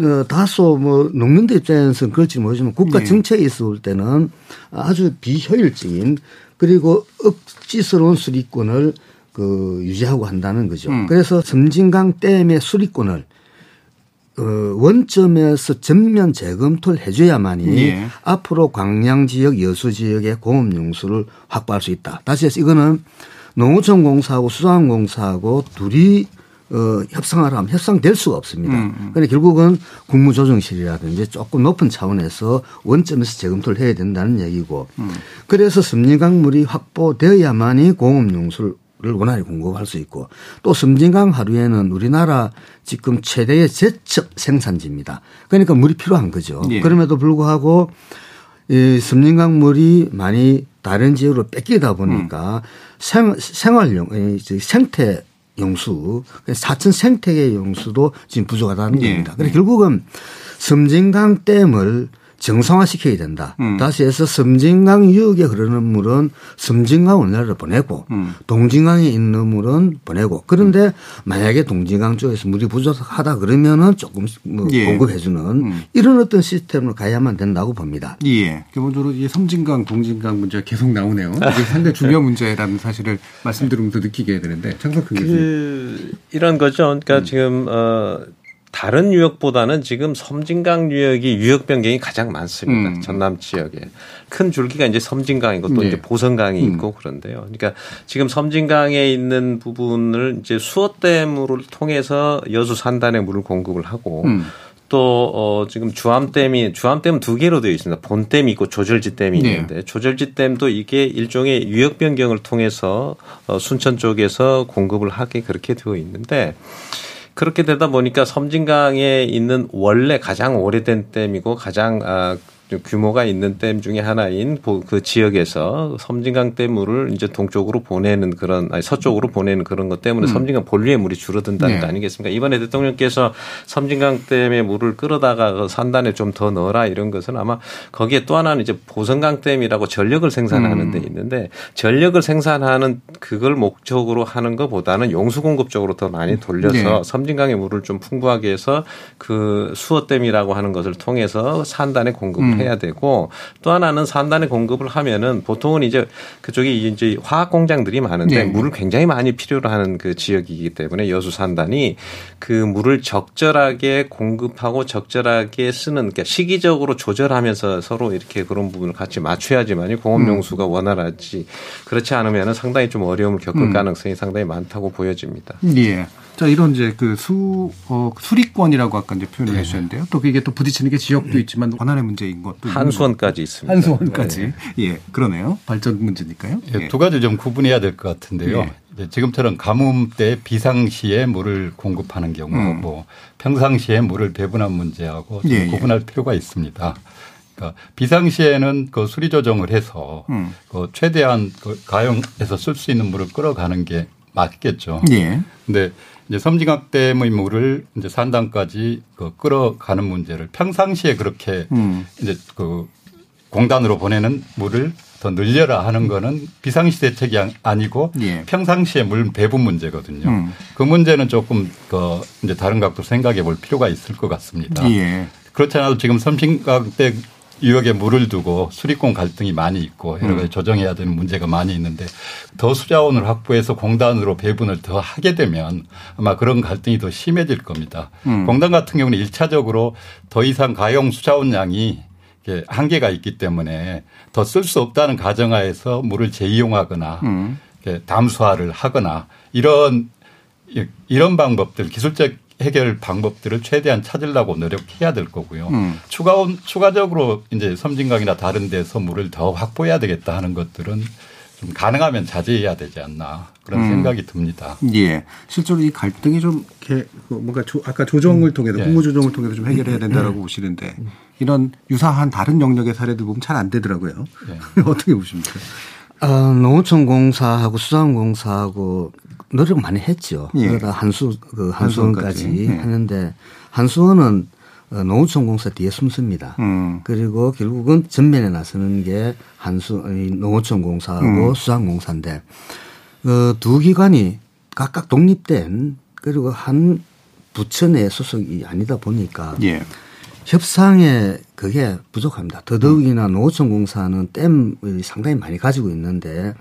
Speaker 8: 어, 다소 뭐 농민들 입장에서는 그럴지 모르지만 국가 네. 정책에 있을 때는 아주 비효율적인 그리고 억지스러운 수리권을 그 유지하고 한다는 거죠. 음. 그래서 섬진강 댐의 수리권을 어, 원점에서 전면 재검토를 해줘야만이 예. 앞으로 광양 지역, 여수 지역의 공업 용수를 확보할 수 있다. 다시 해서 이거는 농어촌 공사하고 수산 공사하고 둘이 어, 협상을 하면 협상될 수가 없습니다. 음. 음. 그런데 결국은 국무조정실이라든지 조금 높은 차원에서 원점에서 재검토를 해야 된다는 얘기고 음. 그래서 섬진강물이 확보되어야만이 공업용수를 원활히 공급할 수 있고 또 섬진강 하루에는 우리나라 지금 최대의 제첩 생산지입니다. 그러니까 물이 필요한 거죠. 예. 그럼에도 불구하고 이 섬진강 물이 많이 다른 지역으로 뺏기다 보니까 음. 생, 생활용, 생태 용수, 사천 생태계 용수도 지금 부족하다는 예. 겁니다. 그래서 결국은 섬진강 댐을 정상화시켜야 된다. 음. 다시 해서 섬진강 유역에 흐르는 물은 섬진강 원래로 보내고 음. 동진강에 있는 물은 보내고 그런데 음. 만약에 동진강 쪽에서 물이 부족하다 그러면은 조금 뭐 예. 공급해주는 음. 이런 어떤 시스템으로 가야만 된다고 봅니다.
Speaker 2: 예. 기본적으로 이 섬진강, 동진강 문제가 계속 나오네요. 이게 상당히 중요한 문제라는 사실을 말씀드리면서 느끼게 되는데 창석 교수님. 그
Speaker 9: 이런 거죠. 그러니까 음. 지금 어 다른 유역보다는 지금 섬진강 유역이 유역 변경이 가장 많습니다. 음. 전남 지역에 큰 줄기가 이제 섬진강이고 또 네. 이제 보성강이 음. 있고 그런데요. 그러니까 지금 섬진강에 있는 부분을 이제 수어댐을 통해서 여수 산단에 물을 공급을 하고 음. 또, 어, 지금 주암댐이, 주암댐은 두 개로 되어 있습니다. 본댐이 있고 조절지댐이 네. 있는데, 조절지댐도 이게 일종의 유역 변경을 통해서 어, 순천 쪽에서 공급을 하게 그렇게 되어 있는데, 그렇게 되다 보니까 섬진강에 있는 원래 가장 오래된 댐이고 가장 아, 규모가 있는 댐 중에 하나인 그 지역에서 섬진강 댐물을 이제 동쪽으로 보내는 그런 아니 서쪽으로 보내는 그런 것 때문에 음. 섬진강 본류의 물이 줄어든다는 네. 거 아니겠습니까? 이번에 대통령께서 섬진강 댐의 물을 끌어다가 그 산단에 좀 더 넣어라 이런 것은 아마 거기에 또 하나는 이제 보성강 댐이라고 전력을 생산하는 음. 데 있는데 전력을 생산하는 그걸 목적으로 하는 것보다는 용수 공급 적으로 더 많이 돌려서 네. 섬진강의 물을 좀 풍부하게 해서 그 수어 댐이라고 하는 것을 통해서 산단에 공급을 음. 해야 되고 또 하나는 산단에 공급을 하면은 보통은 이제 그쪽이 이제 화학 공장들이 많은데 네. 물을 굉장히 많이 필요로 하는 그 지역이기 때문에 여수 산단이 그 물을 적절하게 공급하고 적절하게 쓰는 그러니까 시기적으로 조절하면서 서로 이렇게 그런 부분을 같이 맞춰야지만이 공업 용수가 음. 원활하지 그렇지 않으면은 상당히 좀 어려움을 겪을 음. 가능성이 상당히 많다고 보여집니다.
Speaker 2: 예. 자, 이런 이제 그 수, 어, 수리권이라고 아까 이제 표현을 네. 해주셨는데요. 또 이게 또 부딪히는 게 지역도 있지만 권한의 문제인 것도.
Speaker 9: 한수원까지 있습니다.
Speaker 2: 한수원까지. 네. 예, 그러네요. 발전 문제니까요.
Speaker 10: 예, 예. 두 가지 좀 구분해야 될 것 같은데요. 예. 지금처럼 가뭄 때 비상시에 물을 공급하는 경우, 음. 뭐 평상시에 물을 배분한 문제하고 좀 예, 예. 구분할 필요가 있습니다. 그러니까 비상시에는 그 수리 조정을 해서 음. 그 최대한 그 가용해서 쓸 수 있는 물을 끌어가는 게 맞겠죠. 예. 근데 이제 섬진강댐의 물을 이제 산단까지 그 끌어가는 문제를 평상시에 그렇게 음. 이제 그 공단으로 보내는 물을 더 늘려라 하는 거는 비상시 대책이 아니고 예. 평상시에 물 배분 문제거든요. 음. 그 문제는 조금 그 이제 다른 각도 생각해 볼 필요가 있을 것 같습니다. 예. 그렇지 않아도 지금 섬진강댐 유역에 물을 두고 수리권 갈등이 많이 있고 여러 가지 음. 조정해야 되는 문제가 많이 있는데 더 수자원을 확보해서 공단으로 배분을 더 하게 되면 아마 그런 갈등이 더 심해질 겁니다. 음. 공단 같은 경우는 일차적으로 더 이상 가용 수자원량이 한계가 있기 때문에 더 쓸 수 없다는 가정하에서 물을 재이용하거나 음. 담수화를 하거나 이런 이런 방법들 기술적 해결 방법들을 최대한 찾으려고 노력해야 될 거고요. 음. 추가 추가적으로 이제 섬진강이나 다른 데서 물을 더 확보해야 되겠다 하는 것들은 좀 가능하면 자제해야 되지 않나 그런 음. 생각이 듭니다.
Speaker 2: 예. 실제로 이 갈등이 좀 이렇게 그 뭔가 조, 아까 조정을 통해서 음. 공무 조정을 통해서 좀 해결해야 된다라고 음. 보시는데 이런 유사한 다른 영역의 사례들 보면 잘 안 되더라고요. 예. 어떻게 보십니까?
Speaker 8: 어, 농어촌공사하고 수산공사하고 노력 많이 했죠. 예. 그러다 한수 그 한수원까지 네. 했는데 한수원은 어, 농어촌공사 뒤에 숨습니다. 음. 그리고 결국은 전면에 나서는 게 한수 농어촌공사하고 음. 수산공사인데 그두 기관이 각각 독립된 그리고 한 부처 내 소속이 아니다 보니까 예. 협상에 그게 부족합니다. 더더욱이나 농어촌공사는 댐을 상당히 많이 가지고 있는데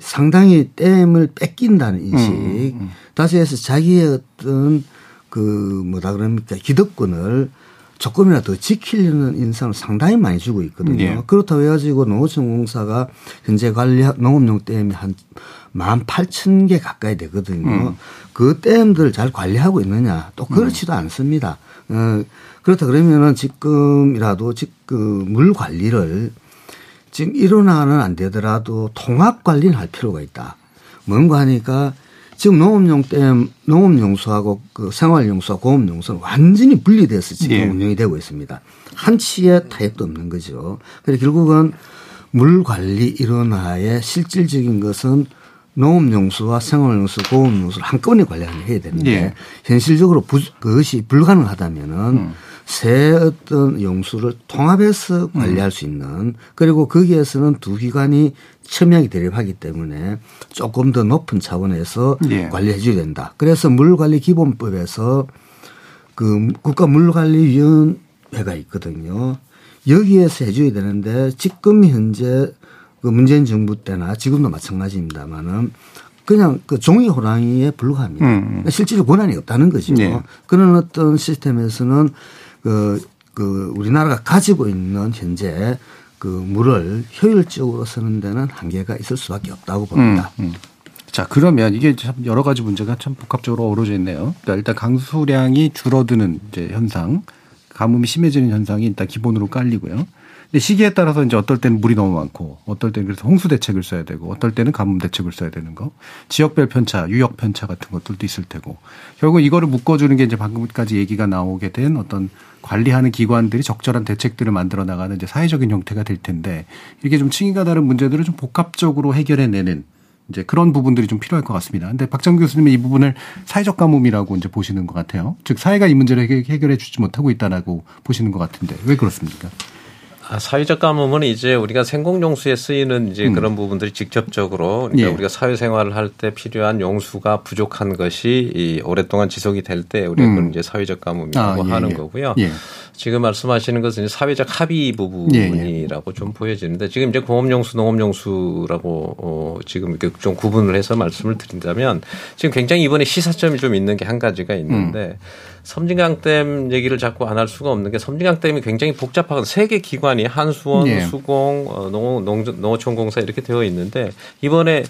Speaker 8: 상당히 댐을 뺏긴다는 인식. 음, 음, 음. 다시 해서 자기의 어떤 그 뭐다 그럽니까 기득권을 조금이라도 더 지키려는 인상을 상당히 많이 주고 있거든요. 네. 그렇다고 해가지고 농어촌공사가 현재 관리 농업용 댐이 한만 팔천 개 가까이 되거든요. 음. 그 댐들 잘 관리하고 있느냐? 또 그렇지도 음. 않습니다. 어, 그렇다 그러면은 지금이라도 지금 물 관리를 지금 일어나는 안 되더라도 통합 관리는 할 필요가 있다. 뭔가 하니까 지금 농업용 댐, 농업용수하고 그 생활용수와 공업용수는 완전히 분리돼서 지금 네. 운영이 되고 있습니다. 한치의 타협도 없는 거죠. 그래서 결국은 물 관리 일원화의 실질적인 것은 농업용수와 생활용수, 공업용수를 한꺼번에 관리해야 되는데 네. 현실적으로 부, 그것이 불가능하다면은 음. 새 어떤 용수를 통합해서 관리할 수 있는 그리고 거기에서는 두 기관이 첨예하게 대립하기 때문에 조금 더 높은 차원에서 예. 관리해 줘야 된다. 그래서 물관리 기본법에서 그 국가물관리위원회가 있거든요. 여기에서 해줘야 되는데 지금 현재 그 문재인 정부 때나 지금도 마찬가지입니다만은 그냥 그 종이 호랑이에 불과합니다. 음. 음. 실질적 권한이 없다는 거죠. 네. 그런 어떤 시스템에서는 그, 그 우리나라가 가지고 있는 현재 그 물을 효율적으로 쓰는 데는 한계가 있을 수밖에 없다고 봅니다. 음, 음.
Speaker 2: 자, 그러면 이게 참 여러 가지 문제가 참 복합적으로 어우러져 있네요. 그러니까 일단 강수량이 줄어드는 이제 현상, 가뭄이 심해지는 현상이 일단 기본으로 깔리고요. 시기에 따라서 이제 어떨 때는 물이 너무 많고 어떨 때는 그래서 홍수 대책을 써야 되고 어떨 때는 가뭄 대책을 써야 되는 거 지역별 편차, 유역 편차 같은 것들도 있을 테고 결국 이거를 묶어주는 게 이제 방금까지 얘기가 나오게 된 어떤 관리하는 기관들이 적절한 대책들을 만들어 나가는 이제 사회적인 형태가 될 텐데 이게 좀 층위가 다른 문제들을 좀 복합적으로 해결해내는 이제 그런 부분들이 좀 필요할 것 같습니다. 근데 박정 교수님은 이 부분을 사회적 가뭄이라고 이제 보시는 것 같아요. 즉 사회가 이 문제를 해결해 주지 못하고 있다라고 보시는 것 같은데 왜 그렇습니까?
Speaker 9: 아, 사회적 가뭄은 이제 우리가 생공 용수에 쓰이는 이제 음. 그런 부분들이 직접적으로 그러니까 예. 우리가 사회생활을 할 때 필요한 용수가 부족한 것이 이 오랫동안 지속이 될 때 우리가 음. 그걸 이제 사회적 가뭄이라고 아, 예, 하는 예. 거고요. 예. 지금 말씀하시는 것은 사회적 합의 부분이라고 좀 보여지는데 지금 이제 공업 용수, 농업 용수라고 어 지금 이렇게 좀 구분을 해서 말씀을 드린다면 지금 굉장히 이번에 시사점이 좀 있는 게 한 가지가 있는데 음. 섬진강댐 얘기를 자꾸 안 할 수가 없는 게 섬진강댐이 굉장히 복잡하고 세 개 기관이 한수원, 네. 수공, 어, 농, 농, 농어촌공사 이렇게 되어 있는데 이번에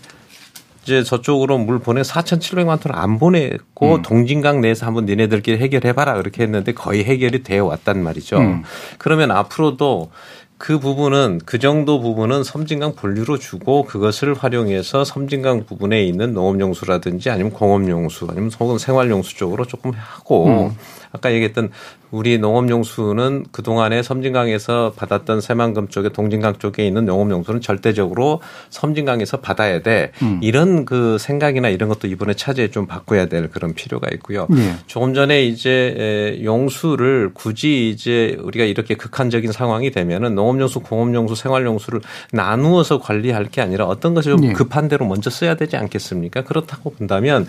Speaker 9: 이제 저쪽으로 물 보내 4,700만 톤을 안 보냈고 음. 동진강 내에서 한번 니네들끼리 해결해봐라 그렇게 했는데 거의 해결이 되어 왔단 말이죠. 음. 그러면 앞으로도 그 부분은 그 정도 부분은 섬진강 본류로 주고 그것을 활용해서 섬진강 부분에 있는 농업용수라든지 아니면 공업용수 아니면 혹은 생활용수 쪽으로 조금 하고 음. 아까 얘기했던 우리 농업용수는 그동안에 섬진강에서 받았던 새만금 쪽에 동진강 쪽에 있는 농업용수는 절대적으로 섬진강에서 받아야 돼. 음. 이런 그 생각이나 이런 것도 이번에 차제에 좀 바꿔야 될 그런 필요가 있고요. 네. 조금 전에 이제 용수를 굳이 이제 우리가 이렇게 극한적인 상황이 되면은 농업용수, 공업용수, 생활용수를 나누어서 관리할 게 아니라 어떤 것을 좀 네. 급한 대로 먼저 써야 되지 않겠습니까? 그렇다고 본다면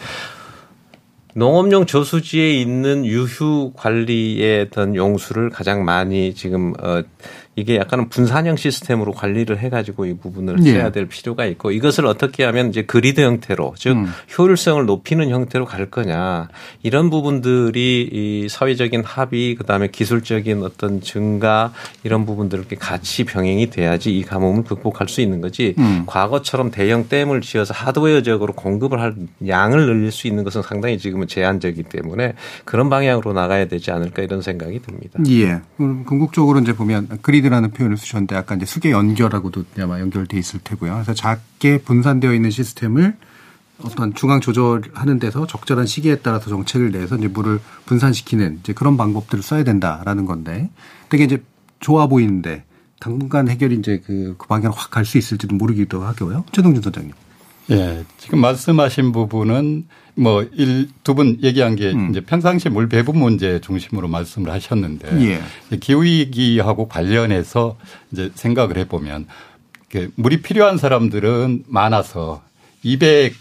Speaker 9: 농업용 저수지에 있는 유휴 관리에 어떤 용수를 가장 많이 지금 어 이게 약간은 분산형 시스템으로 관리를 해가지고 이 부분을 네. 써야 될 필요가 있고 이것을 어떻게 하면 이제 그리드 형태로 즉 음. 효율성을 높이는 형태로 갈 거냐 이런 부분들이 이 사회적인 합의 그다음에 기술적인 어떤 증가 이런 부분들을 같이 병행이 돼야지 이 가뭄을 극복할 수 있는 거지 음. 과거처럼 대형 댐을 지어서 하드웨어적으로 공급을 할 양을 늘릴 수 있는 것은 상당히 지금은 제한적이기 때문에 그런 방향으로 나가야 되지 않을까 이런 생각이 듭니다.
Speaker 2: 예. 궁극적으로 이제 보면 그리드 그리드라는 표현을 쓰셨는데 아까 이제 수계 연결하고도 아마 연결돼 있을 테고요. 그래서 작게 분산되어 있는 시스템을 어떤 중앙 조절하는 데서 적절한 시기에 따라서 정책을 내서 이제 물을 분산시키는 이제 그런 방법들을 써야 된다라는 건데 되게 이제 좋아 보이는데 당분간 해결이 이제 그, 그 방향으로 확갈 수 있을지도 모르기도 하고요. 최동준 소장님.
Speaker 10: 예. 지금 말씀하신 부분은 뭐, 일, 두 분 얘기한 게 음. 이제 평상시 물 배분 문제 중심으로 말씀을 하셨는데 예. 기후 위기하고 관련해서 이제 생각을 해 보면 물이 필요한 사람들은 많아서 200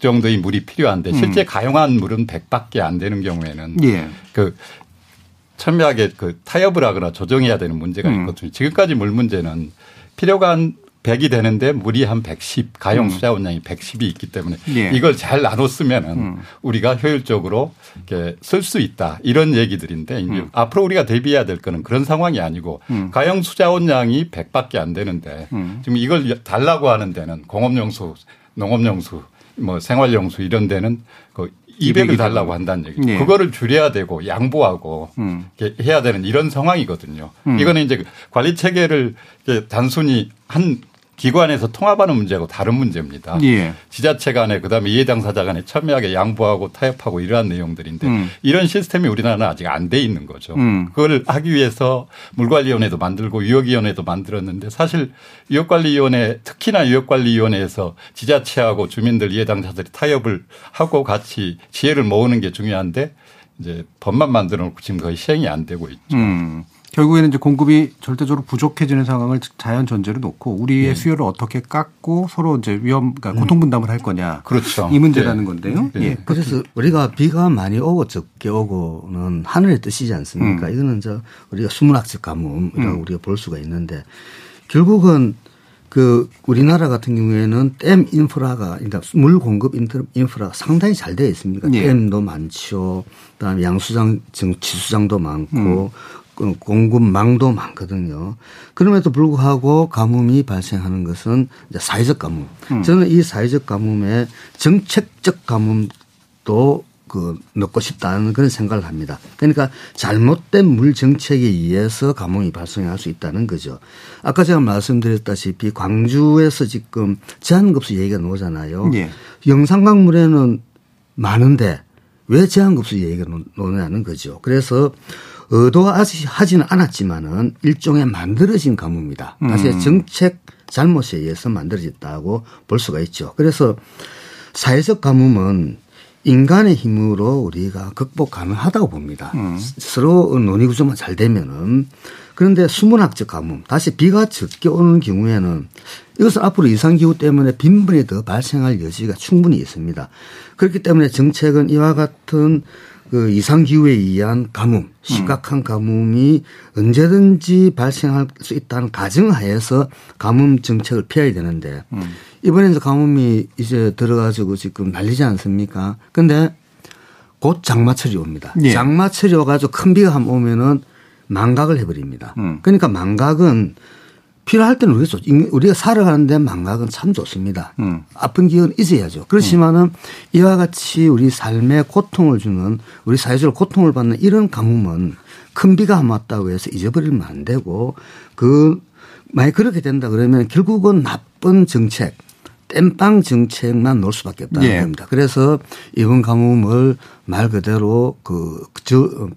Speaker 10: 정도의 물이 필요한데 음. 실제 가용한 물은 100밖에 안 되는 경우에는 예. 그 첨예하게 그 타협을 하거나 조정해야 되는 문제가 음. 있거든요. 지금까지 물 문제는 필요가 100이 되는데 물이 한 110, 가용 음. 수자 원량이 110이 있기 때문에 예. 이걸 잘 나눠 쓰면은 음. 우리가 효율적으로 이렇게 쓸 수 있다. 이런 얘기들인데 이제 음. 앞으로 우리가 대비해야 될 거는 그런 상황이 아니고 음. 가용 수자 원량이 100밖에 안 되는데 음. 지금 이걸 달라고 하는 데는 공업용수, 농업용수, 뭐 생활용수 이런 데는 그 200을 달라고 한다는 얘기죠. 네. 그거를 줄여야 되고 양보하고 음. 해야 되는 이런 상황이거든요. 음. 이거는 이제 관리 체계를 단순히 한 기관에서 통합하는 문제하고 다른 문제입니다. 예. 지자체 간에 그다음에 이해 당사자 간에 첨예하게 양보하고 타협하고 이러한 내용들인데 음. 이런 시스템이 우리나라는 아직 안 돼 있는 거죠. 음. 그걸 하기 위해서 물관리위원회도 만들고 유역위원회도 만들었는데 사실 유역관리위원회 특히나 유역관리위원회에서 지자체하고 주민들 이해 당사자들이 타협을 하고 같이 지혜를 모으는 게 중요한데 이제 법만 만들어 놓고 지금 거의 시행이 안 되고 있죠. 음.
Speaker 2: 결국에는 이제 공급이 절대적으로 부족해지는 상황을 자연 전제로 놓고 우리의 네. 수요를 어떻게 깎고 서로 이제 위험, 그러니까 음. 고통 분담을 할 거냐.
Speaker 10: 그렇죠.
Speaker 2: 이 문제라는 네. 건데요.
Speaker 8: 네. 예. 그래서 우리가 비가 많이 오고 적게 오고는 하늘의 뜻이지 않습니까? 음. 이거는 저 우리가 수문학적 가뭄이라고 음. 우리가 볼 수가 있는데 결국은 그 우리나라 같은 경우에는 댐 인프라가 그러니까 물 공급 인프라가 상당히 잘 되어 있습니다. 예. 댐도 많죠. 그다음에 양수장, 지수장도 많고 음. 그 공급망도 많거든요. 그럼에도 불구하고 가뭄이 발생하는 것은 사회적 가뭄. 음. 저는 이 사회적 가뭄에 정책적 가뭄도 그 넣고 싶다는 그런 생각을 합니다. 그러니까 잘못된 물 정책에 의해서 가뭄이 발생할 수 있다는 거죠. 아까 제가 말씀드렸다시피 광주에서 지금 제한급수 얘기가 나오잖아요. 예. 영산강물에는 많은데 왜 제한급수 얘기가 나오냐는 거죠. 그래서 의도하지는 않았지만은 일종의 만들어진 가뭄입니다. 사실 음. 정책 잘못에 의해서 만들어졌다고 볼 수가 있죠. 그래서 사회적 가뭄은 인간의 힘으로 우리가 극복 가능하다고 봅니다. 음. 서로 논의 구조만 잘 되면은 그런데 수문학적 가뭄, 다시 비가 적게 오는 경우에는 이것은 앞으로 이상기후 때문에 빈번히 더 발생할 여지가 충분히 있습니다. 그렇기 때문에 정책은 이와 같은 그 이상 기후에 의한 가뭄, 심각한 가뭄이 언제든지 발생할 수 있다는 가정하에서 가뭄 정책을 피해야 되는데 음. 이번에 이제 가뭄이 이제 들어가지고 지금 난리지 않습니까? 근데 곧 장마철이 옵니다. 예. 장마철이 와가지고 큰 비가 한번 오면은 망각을 해버립니다. 음. 그러니까 망각은 필요할 때는 우리가, 우리가 살아가는 데 망각은 참 좋습니다. 음. 아픈 기억은 잊어야죠. 그렇지만은 음. 이와 같이 우리 삶에 고통을 주는 우리 사회적으로 고통을 받는 이런 가뭄은 큰 비가 한 왔다고 해서 잊어버리면 안 되고 그 만약 그렇게 된다 그러면 결국은 나쁜 정책 땜빵 정책만 놓을 수밖에 없다는 예. 겁니다. 그래서 이번 가뭄을 말 그대로 그, 저,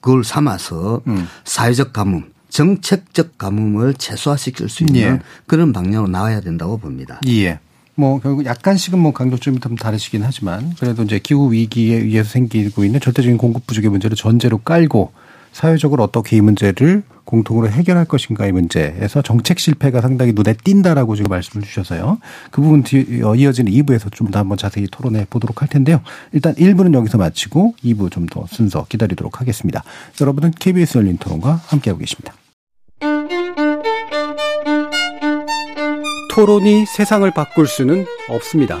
Speaker 8: 그걸 삼아서 음. 사회적 가뭄 정책적 가뭄을 최소화시킬 수 있는 예. 그런 방향으로 나와야 된다고 봅니다.
Speaker 2: 예. 뭐 결국 약간씩은 뭐 강조점이 좀 다르시긴 하지만 그래도 이제 기후 위기에 의해서 생기고 있는 절대적인 공급 부족의 문제를 전제로 깔고 사회적으로 어떻게 이 문제를 공통으로 해결할 것인가의 문제에서 정책 실패가 상당히 눈에 띈다라고 지금 말씀을 주셔서요. 그 부분 어, 이어지는 2부에서 좀 더 한번 자세히 토론해 보도록 할 텐데요. 일단 1부는 여기서 마치고 2부 좀 더 순서 기다리도록 하겠습니다. 여러분은 KBS 열린 토론과 함께하고 계십니다. 토론이 세상을 바꿀 수는 없습니다.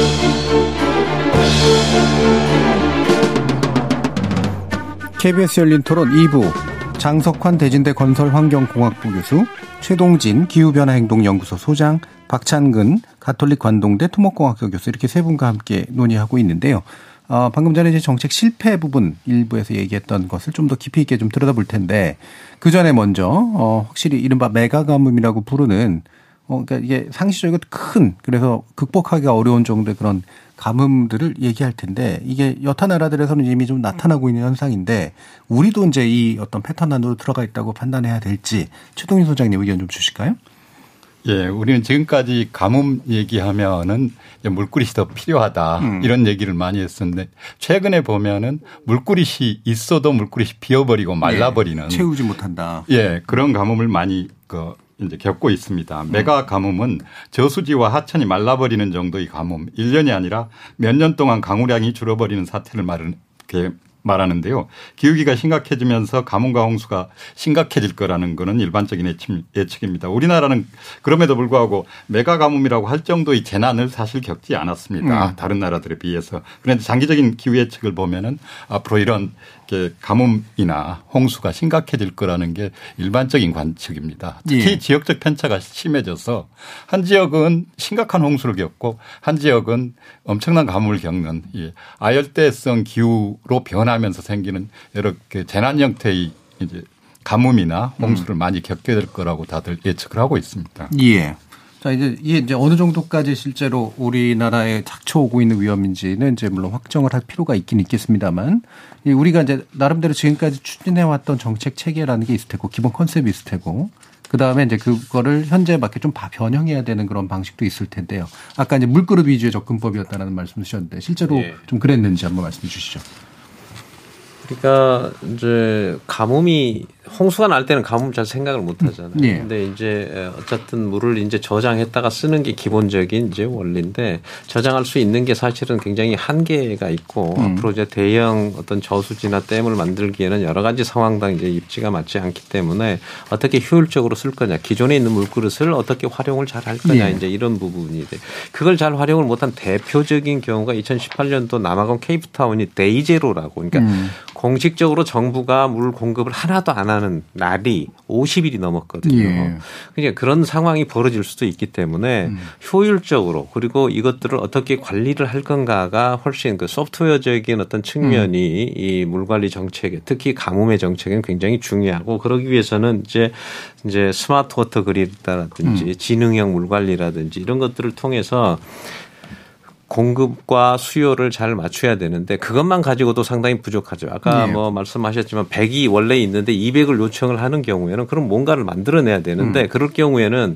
Speaker 2: KBS 열린 토론 2부 장석환 대진대 건설환경공학부 교수 최동진 기후변화행동연구소 소장 박찬근 가톨릭 관동대 토목공학교 교수 이렇게 세 분과 함께 논의하고 있는데요. 어, 방금 전에 이제 정책 실패 부분 일부에서 얘기했던 것을 좀 더 깊이 있게 좀 들여다볼 텐데 그 전에 먼저 어, 확실히 이른바 메가 가뭄이라고 부르는 어, 그러니까 이게 상시적이고 큰 그래서 극복하기가 어려운 정도의 그런 가뭄들을 얘기할 텐데 이게 여타 나라들에서는 이미 좀 나타나고 있는 현상인데 우리도 이제 이 어떤 패턴 안으로 들어가 있다고 판단해야 될지 최동인 소장님 의견 좀 주실까요?
Speaker 10: 예, 우리는 지금까지 가뭄 얘기하면은 물그릇이 더 필요하다 음. 이런 얘기를 많이 했었는데 최근에 보면은 물그릇이 있어도 물그릇이 비어버리고 말라버리는 예,
Speaker 2: 채우지 못한다.
Speaker 10: 예, 그런 가뭄을 많이 그 이제 겪고 있습니다. 메가 가뭄은 저수지와 하천이 말라버리는 정도의 가뭄, 1년이 아니라 몇 년 동안 강우량이 줄어버리는 사태를 말은 말하는데요. 기후기가 심각해지면서 가뭄과 홍수가 심각해질 거라는 거는 일반적인 예측입니다. 우리나라는 그럼에도 불구하고 메가 가뭄이라고 할 정도의 재난을 사실 겪지 않았습니다. 음. 다른 나라들에 비해서. 그런데 장기적인 기후 예측을 보면은 앞으로 이런 가뭄이나 홍수가 심각해질 거라는 게 일반적인 관측입니다. 특히 예. 지역적 편차가 심해져서 한 지역은 심각한 홍수를 겪고 한 지역은 엄청난 가뭄을 겪는 이 아열대성 기후로 변하면서 생기는 여러 재난 형태의 이제 가뭄이나 홍수를 음. 많이 겪게 될 거라고 다들 예측을 하고 있습니다.
Speaker 2: 예. 자, 이제 이게 이제 어느 정도까지 실제로 우리나라에 닥쳐오고 있는 위험인지는 이제 물론 확정을 할 필요가 있긴 있겠습니다만 우리가 이제 나름대로 지금까지 추진해왔던 정책 체계라는 게 있을 테고 기본 컨셉이 있을 테고 그 다음에 이제 그거를 현재에 맞게 좀 변형해야 되는 그런 방식도 있을 텐데요. 아까 이제 물그릇 위주의 접근법이었다라는 말씀 주셨는데 실제로 예. 좀 그랬는지 한번 말씀해 주시죠.
Speaker 9: 그러니까 이제 가뭄이 홍수가 날 때는 가뭄 잘 생각을 못 하잖아요. 네. 근데 이제 어쨌든 물을 이제 저장했다가 쓰는 게 기본적인 이제 원리인데 저장할 수 있는 게 사실은 굉장히 한계가 있고 음. 앞으로 이제 대형 어떤 저수지나 댐을 만들기에는 여러 가지 상황당 이제 입지가 맞지 않기 때문에 어떻게 효율적으로 쓸 거냐, 기존에 있는 물그릇을 어떻게 활용을 잘 할 거냐 네. 이제 이런 부분이 돼. 그걸 잘 활용을 못한 대표적인 경우가 2018년도 남아공 케이프타운이 데이제로라고 그러니까 음. 공식적으로 정부가 물 공급을 하나도 안 하는 날이 50일이 넘었거든요. 예. 그러니까 그런 상황이 벌어질 수도 있기 때문에 음. 효율적으로 그리고 이것들을 어떻게 관리를 할 건가가 훨씬 그 소프트웨어적인 어떤 측면이 음. 이물 관리 정책에 특히 가뭄의 정책은 굉장히 중요하고 그러기 위해서는 이제 이제 smart water grid라든지 음. 지능형 물 관리라든지 이런 것들을 통해서 공급과 수요를 잘 맞춰야 되는데 그것만 가지고도 상당히 부족하죠. 아까 네. 뭐 말씀하셨지만 100이 원래 있는데 200을 요청을 하는 경우에는 그럼 뭔가를 만들어내야 되는데 음. 그럴 경우에는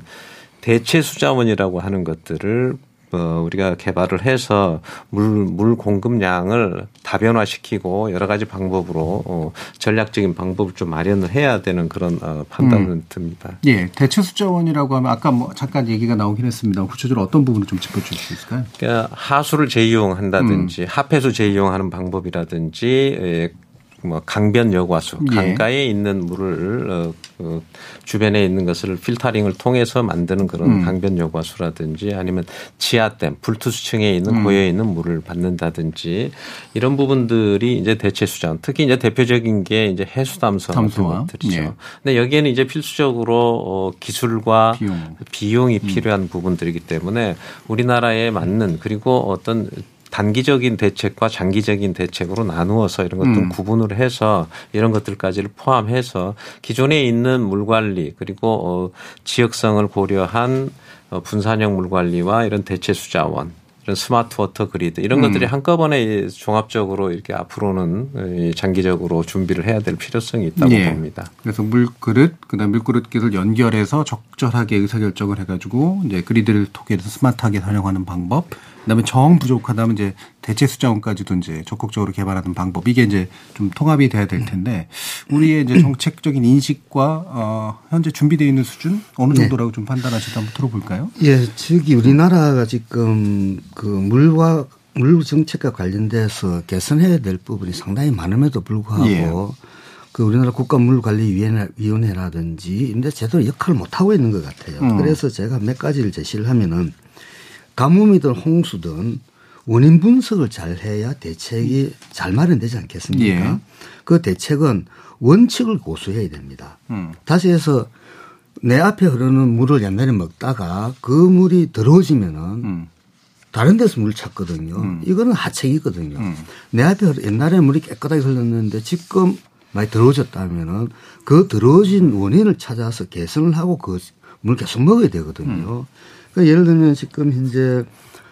Speaker 9: 대체 수자원이라고 하는 것들을 어, 우리가 개발을 해서 물, 물 공급량을 다변화시키고 여러 가지 방법으로 어, 전략적인 방법을 좀 마련을 해야 되는 그런 어, 판단은 음. 듭니다.
Speaker 2: 예. 대체 숫자원이라고 하면 아까 뭐 잠깐 얘기가 나오긴 했습니다. 구체적으로 어떤 부분을 좀 짚어줄 수 있을까요?
Speaker 9: 그러니까 하수를 재이용한다든지 음. 하폐수 재이용하는 방법이라든지 예, 뭐 강변 여과수 예. 강가에 있는 물을 어, 그 주변에 있는 것을 필터링을 통해서 만드는 그런 음. 강변 여과수라든지 아니면 지하댐 불투수층에 있는 음. 고여 있는 물을 받는다든지 이런 부분들이 이제 대체 수장 특히 이제 대표적인 게 이제 해수 담소 같은 것들이죠. 예. 근데 여기에는 이제 필수적으로 어, 기술과 비용. 비용이 음. 필요한 부분들이기 때문에 우리나라에 맞는 그리고 어떤 단기적인 대책과 장기적인 대책으로 나누어서 이런 것들 음. 구분을 해서 이런 것들까지를 포함해서 기존에 있는 물 관리 그리고 어 지역성을 고려한 어 분산형 물 관리와 이런 대체 수자원 이런 smart water grid 이런 음. 것들이 한꺼번에 종합적으로 이렇게 앞으로는 장기적으로 준비를 해야 될 필요성이 있다고 예. 봅니다.
Speaker 2: 그래서 물그릇 그다음 물그릇 기술 연결해서 적절하게 의사결정을 해가지고 이제 grid를 통해서 스마트하게 사용하는 방법 그다음에 정 부족하다면 이제 대체 수자원까지도 이제 적극적으로 개발하는 방법 이게 이제 좀 통합이 돼야 될 텐데 우리의 이제 정책적인 인식과 어 현재 준비되어 있는 수준 어느 네. 정도라고 네. 좀 판단하시다 한번 들어볼까요?
Speaker 8: 예, 즉이 우리나라가 지금 그 물과 물 정책과 관련돼서 개선해야 될 부분이 상당히 많음에도 불구하고 예. 그 우리나라 국가물관리위원회라든지 이런 데 제대로 역할을 못 하고 있는 것 같아요. 음. 그래서 제가 몇 가지를 제시를 하면은 가뭄이든 홍수든 원인 분석을 잘 해야 대책이 잘 마련되지 않겠습니까? 예. 그 대책은 원칙을 고수해야 됩니다. 음. 다시 해서 내 앞에 흐르는 물을 옛날에 먹다가 그 물이 더러워지면은 음. 다른 데서 물 찾거든요. 음. 이거는 하책이거든요. 음. 내 앞에 옛날에 물이 깨끗하게 흘렀는데 지금 많이 더러워졌다면은 그 더러워진 원인을 찾아서 개선을 하고 그 물 계속 먹어야 되거든요. 음. 그러니까 예를 들면 지금 현재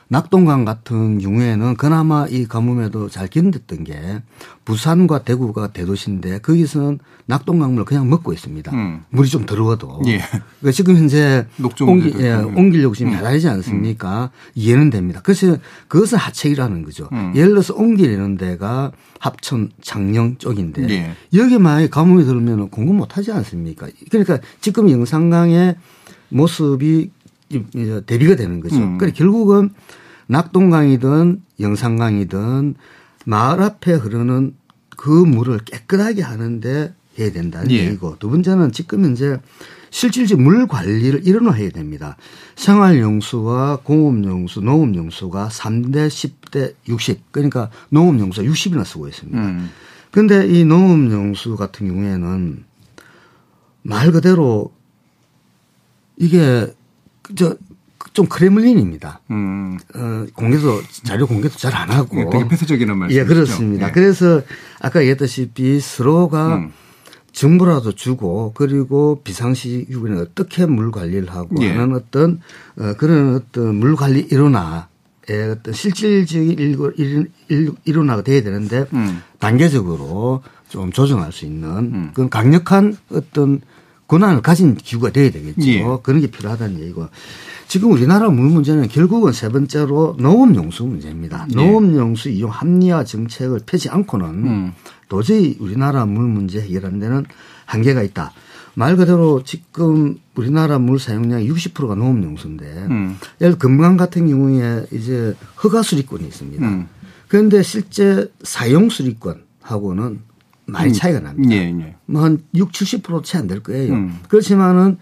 Speaker 8: 낙동강 같은 경우에는 그나마 이 가뭄에도 잘 견뎠던 게 부산과 대구가 대도시인데 거기서는 낙동강물을 그냥 먹고 있습니다. 음. 물이 좀 더러워도. 예. 그러니까 지금 현재 옮기, 예, 옮기려고 지금 음. 해야지 않습니까? 음. 이해는 됩니다. 그래서 그것은 하책이라는 거죠. 음. 예를 들어서 옮기려는 데가 합천 장령 쪽인데 예. 여기 만약에 가뭄이 들면 공급 못 하지 않습니까? 그러니까 지금 영산강의 모습이 대비가 되는 거죠. 음. 그러니까 결국은 낙동강이든 영산강이든 마을 앞에 흐르는 그 물을 깨끗하게 하는데 해야 된다는 예. 얘기고 두 번째는 지금 현재 실질적 물 관리를 일어나야 됩니다. 생활용수와 공업용수, 농업용수가 3대 10대 60 그러니까 농업용수 60이나 쓰고 있습니다. 음. 그런데 이 농업용수 같은 경우에는 말 그대로 이게 저, 좀 크레물린입니다. 음. 어, 공개도, 자료 공개도 잘 안 하고.
Speaker 2: 네, 되게 폐쇄적인 말씀이죠.
Speaker 8: 예, 그렇습니다. 네. 그래서 아까 얘기했다시피 서로가 음. 정보라도 주고 그리고 비상시국에는 어떻게 물 관리를 하고 예. 하는 어떤 어, 그런 어떤 물 관리 일원화의 어떤 실질적인 일원화가 돼야 되는데 음. 단계적으로 좀 조정할 수 있는 음. 그런 강력한 어떤 권한을 가진 기구가 돼야 되겠죠. 예. 그런 게 필요하다는 얘기고. 지금 우리나라 물 문제는 결국은 세 번째로 농업 용수 문제입니다. 예. 농업 용수 이용 합리화 정책을 펴지 않고는 음. 도저히 우리나라 물 문제 해결하는 데는 한계가 있다. 말 그대로 지금 우리나라 물 사용량의 60%가 농업 용수인데 음. 예를 금강 같은 경우에 이제 허가 수리권이 있습니다. 음. 그런데 실제 사용 수리권하고는 많이 음. 차이가 납니다. 예, 예. 뭐한 6, 70% 차이 안될 거예요. 음. 그렇지만은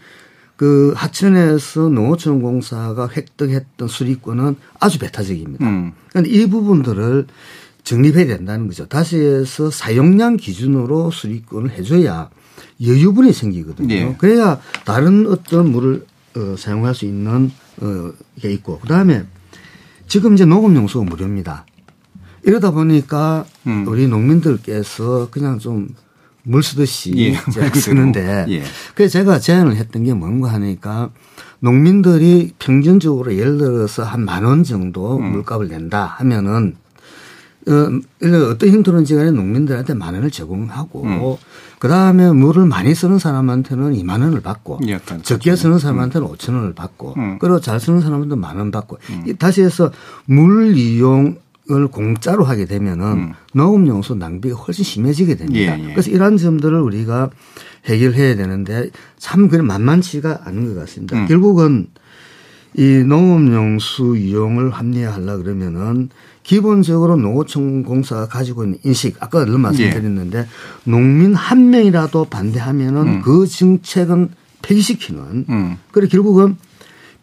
Speaker 8: 그 하천에서 농어촌 공사가 획득했던 수리권은 아주 배타적입니다. 음. 그런데 이 부분들을 정립해야 된다는 거죠. 다시 해서 사용량 기준으로 수리권을 해줘야 여유분이 생기거든요. 예. 그래야 다른 어떤 물을 어, 사용할 수 있는 어, 게 있고 그다음에 지금 이제 녹음용수가 무료입니다. 이러다 보니까 음. 우리 농민들께서 그냥 좀 물 쓰듯이 예. 쓰는데 예. 그래서 제가 제안을 했던 게 뭔가 하니까 농민들이 평균적으로 예를 들어서 한 만 원 정도 음. 물값을 낸다 하면은 어, 어떤 형태로든지 간에 농민들한테 만 원을 제공하고 음. 그 다음에 물을 많이 쓰는 사람한테는 2만 원을 받고 적게 쓰는 사람한테는 음. 5천 원을 받고 음. 그리고 잘 쓰는 사람한테는 만 원 받고 음. 다시 해서 물 이용 을 공짜로 하게 되면은 음. 농업 용수 낭비가 훨씬 심해지게 됩니다. 예, 예. 그래서 이러한 점들을 우리가 해결해야 되는데 참 그냥 만만치가 않은 것 같습니다. 음. 결국은 이 농업 용수 이용을 합리화하려 그러면은 기본적으로 농어촌 공사가 가지고 있는 인식 아까 늘 말씀드렸는데 예. 농민 한 명이라도 반대하면은 음. 그 정책은 폐기시키는 음. 그래 결국은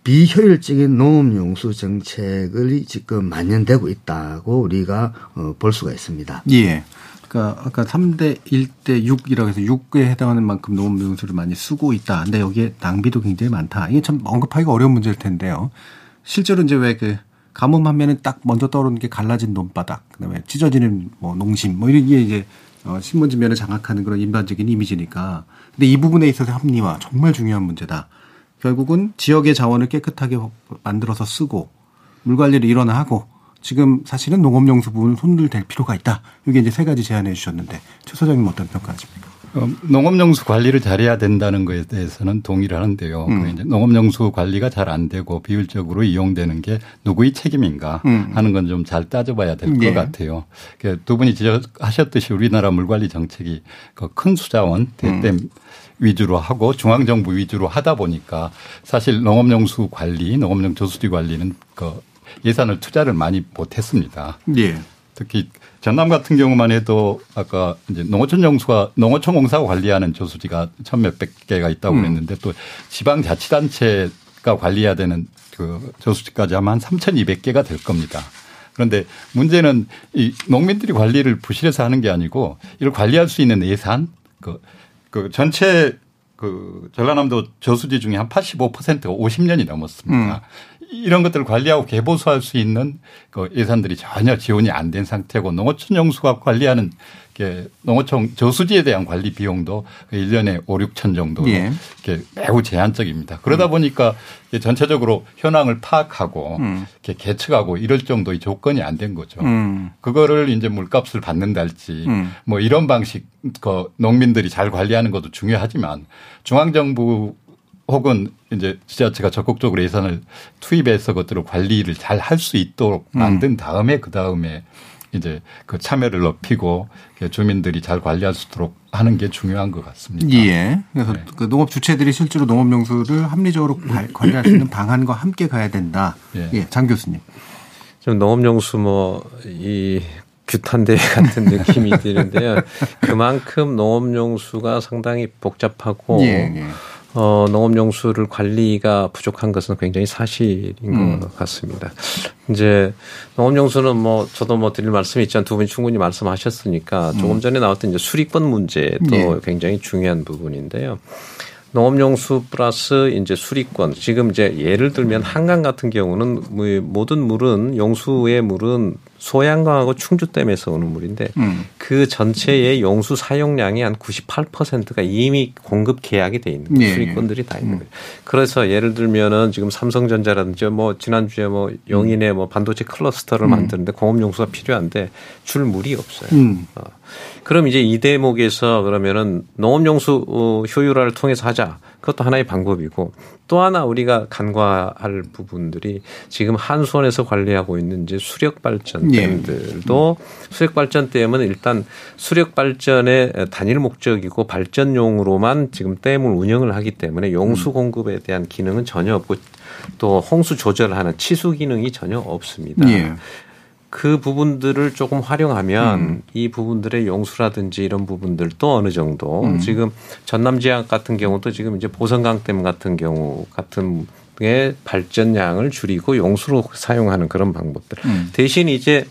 Speaker 8: 비효율적인 농업용수 정책을 지금 만연되고 있다고 우리가 어, 볼 수가 있습니다.
Speaker 2: 예. 그러니까 아까 3대 1대 6이라고 해서 6에 해당하는 만큼 농업용수를 많이 쓰고 있다. 근데 여기에 낭비도 굉장히 많다. 이게 참 언급하기가 어려운 문제일 텐데요. 실제로 이제 왜 그 가뭄하면은 딱 먼저 떠오르는 게 갈라진 논바닥, 그다음에 찢어지는 뭐 농심, 뭐 이런 게 이제 어, 신문지면을 장악하는 그런 일반적인 이미지니까. 근데 이 부분에 있어서 합리화 정말 중요한 문제다. 결국은 지역의 자원을 깨끗하게 만들어서 쓰고 물 관리를 일어나 하고 지금 사실은 농업용수 부분 손을 댈 필요가 있다. 이게 이제 세 가지 제안해 주셨는데 최 소장님 어떤 평가하십니까?
Speaker 10: 어, 농업용수 관리를 잘해야 된다는 것에 대해서는 동의를 하는데요. 음. 이제 농업용수 관리가 잘 안 되고 비율적으로 이용되는 게 누구의 책임인가 음. 하는 건 좀 잘 따져봐야 될것 예. 같아요. 그러니까 두 분이 지적하셨듯이 우리나라 물관리 정책이 그 큰 수자원 대댐 음. 위주로 하고 중앙정부 위주로 하다 보니까 사실 농업용수 관리, 농업용 저수지 관리는 그 예산을 투자를 많이 못했습니다. 예. 특히 전남 같은 경우만 해도 아까 이제 농어촌 용수가 농어촌 공사가 관리하는 저수지가 천 몇백 개가 있다고 음. 그랬는데 또 지방 자치단체가 관리해야 되는 그 저수지까지 하면 한 3,200개가 될 겁니다. 그런데 문제는 이 농민들이 관리를 부실해서 하는 게 아니고 이를 관리할 수 있는 예산 그, 그 전체 그 전라남도 저수지 중에 한 85%가 50년이 넘었습니다. 음. 이런 것들을 관리하고 개보수할 수 있는 그 예산들이 전혀 지원이 안 된 상태고 농어촌 영수가 관리하는 농어촌 저수지에 대한 관리 비용도 1년에 5, 6천 정도 예. 이렇게 매우 제한적입니다. 그러다 음. 보니까 전체적으로 현황을 파악하고 음. 이렇게 개측하고 이럴 정도의 조건이 안 된 거죠. 음. 그거를 이제 물값을 받는달지 음. 뭐 이런 방식 그 농민들이 잘 관리하는 것도 중요하지만 중앙정부 혹은 이제 지자체가 적극적으로 예산을 투입해서 그것들을 관리를 잘 할 수 있도록 음. 만든 다음에 그 다음에 이제 그 참여를 높이고 주민들이 잘 관리할 수 있도록 하는 게 중요한 것 같습니다.
Speaker 2: 예. 그래서 네. 그 농업 주체들이 실제로 농업 명수를 합리적으로 관리할 수 있는 방안과 함께 가야 된다. 예. 예. 장 교수님.
Speaker 9: 좀 농업 용수 뭐이 규탄대 같은 느낌이 드는데요. 그만큼 농업 용수가 상당히 복잡하고 예. 예. 어, 농업용수를 관리가 부족한 것은 굉장히 사실인 음. 것 같습니다. 이제 농업용수는 뭐 저도 뭐 드릴 말씀이 있지만 두 분이 충분히 말씀하셨으니까 조금 음. 전에 나왔던 이제 수리권 문제도 예. 굉장히 중요한 부분인데요. 농업용수 플러스 이제 수리권. 지금 이제 예를 들면 한강 같은 경우는 뭐 모든 물은 용수의 물은 소양강하고 충주댐에서 오는 물인데 음. 그 전체의 용수 사용량이 한 98%가 이미 공급 계약이 돼 있는 예. 수리권들이 다 있는 음. 거예요. 그래서 예를 들면은 지금 삼성전자라든지 뭐 지난주에 뭐 용인에 뭐 반도체 클러스터를 음. 만드는데 공업 용수가 필요한데 줄 물이 없어요. 음. 어. 그럼 이제 이 대목에서 그러면은 농업용수 어, 효율화를 통해서 하자. 그것도 하나의 방법이고 또 하나 우리가 간과할 부분들이 지금 한수원에서 관리하고 있는 이제 수력 발전 예. 댐들도 예. 수력 발전 댐은 일단 수력 발전의 단일 목적이고 발전용으로만 지금 댐을 운영을 하기 때문에 용수 음. 공급에 대한 기능은 전혀 없고 또 홍수 조절하는 치수 기능이 전혀 없습니다. 예. 그 부분들을 조금 활용하면 음. 이 부분들의 용수라든지 이런 부분들도 어느 정도 음. 지금 전남 지역 같은 경우도 지금 이제 보성강댐 같은 경우 같은 의 발전량을 줄이고 용수로 사용하는 그런 방법들. 음. 대신 이제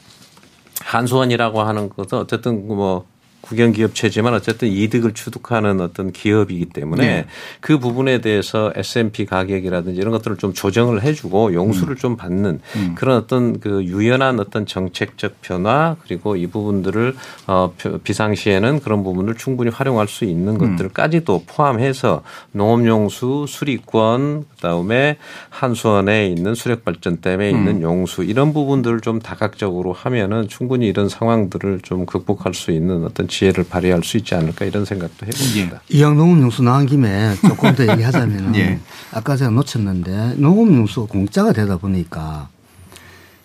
Speaker 9: 한수원이라고 하는 것은 어쨌든 뭐 국영기업체지만 어쨌든 이득을 취득하는 어떤 기업이기 때문에 네. 그 부분에 대해서 S&P 가격이라든지 이런 것들을 좀 조정을 해주고 용수를 음. 좀 받는 음. 그런 어떤 그 유연한 어떤 정책적 변화 그리고 이 부분들을 어 비상시에는 그런 부분을 충분히 활용할 수 있는 음. 것들까지도 포함해서 농업용수 수리권 그다음에 한수원에 있는 수력발전댐에 있는 음. 용수 이런 부분들을 좀 다각적으로 하면은 충분히 이런 상황들을 좀 극복할 수 있는 어떤 지혜를 발휘할 수 있지 않을까 이런 생각도 해봅니다.
Speaker 8: 예. 이왕 농업용수 나온 김에 조금 더 얘기하자면 예. 아까 제가 놓쳤는데 농업용수가 공짜가 되다 보니까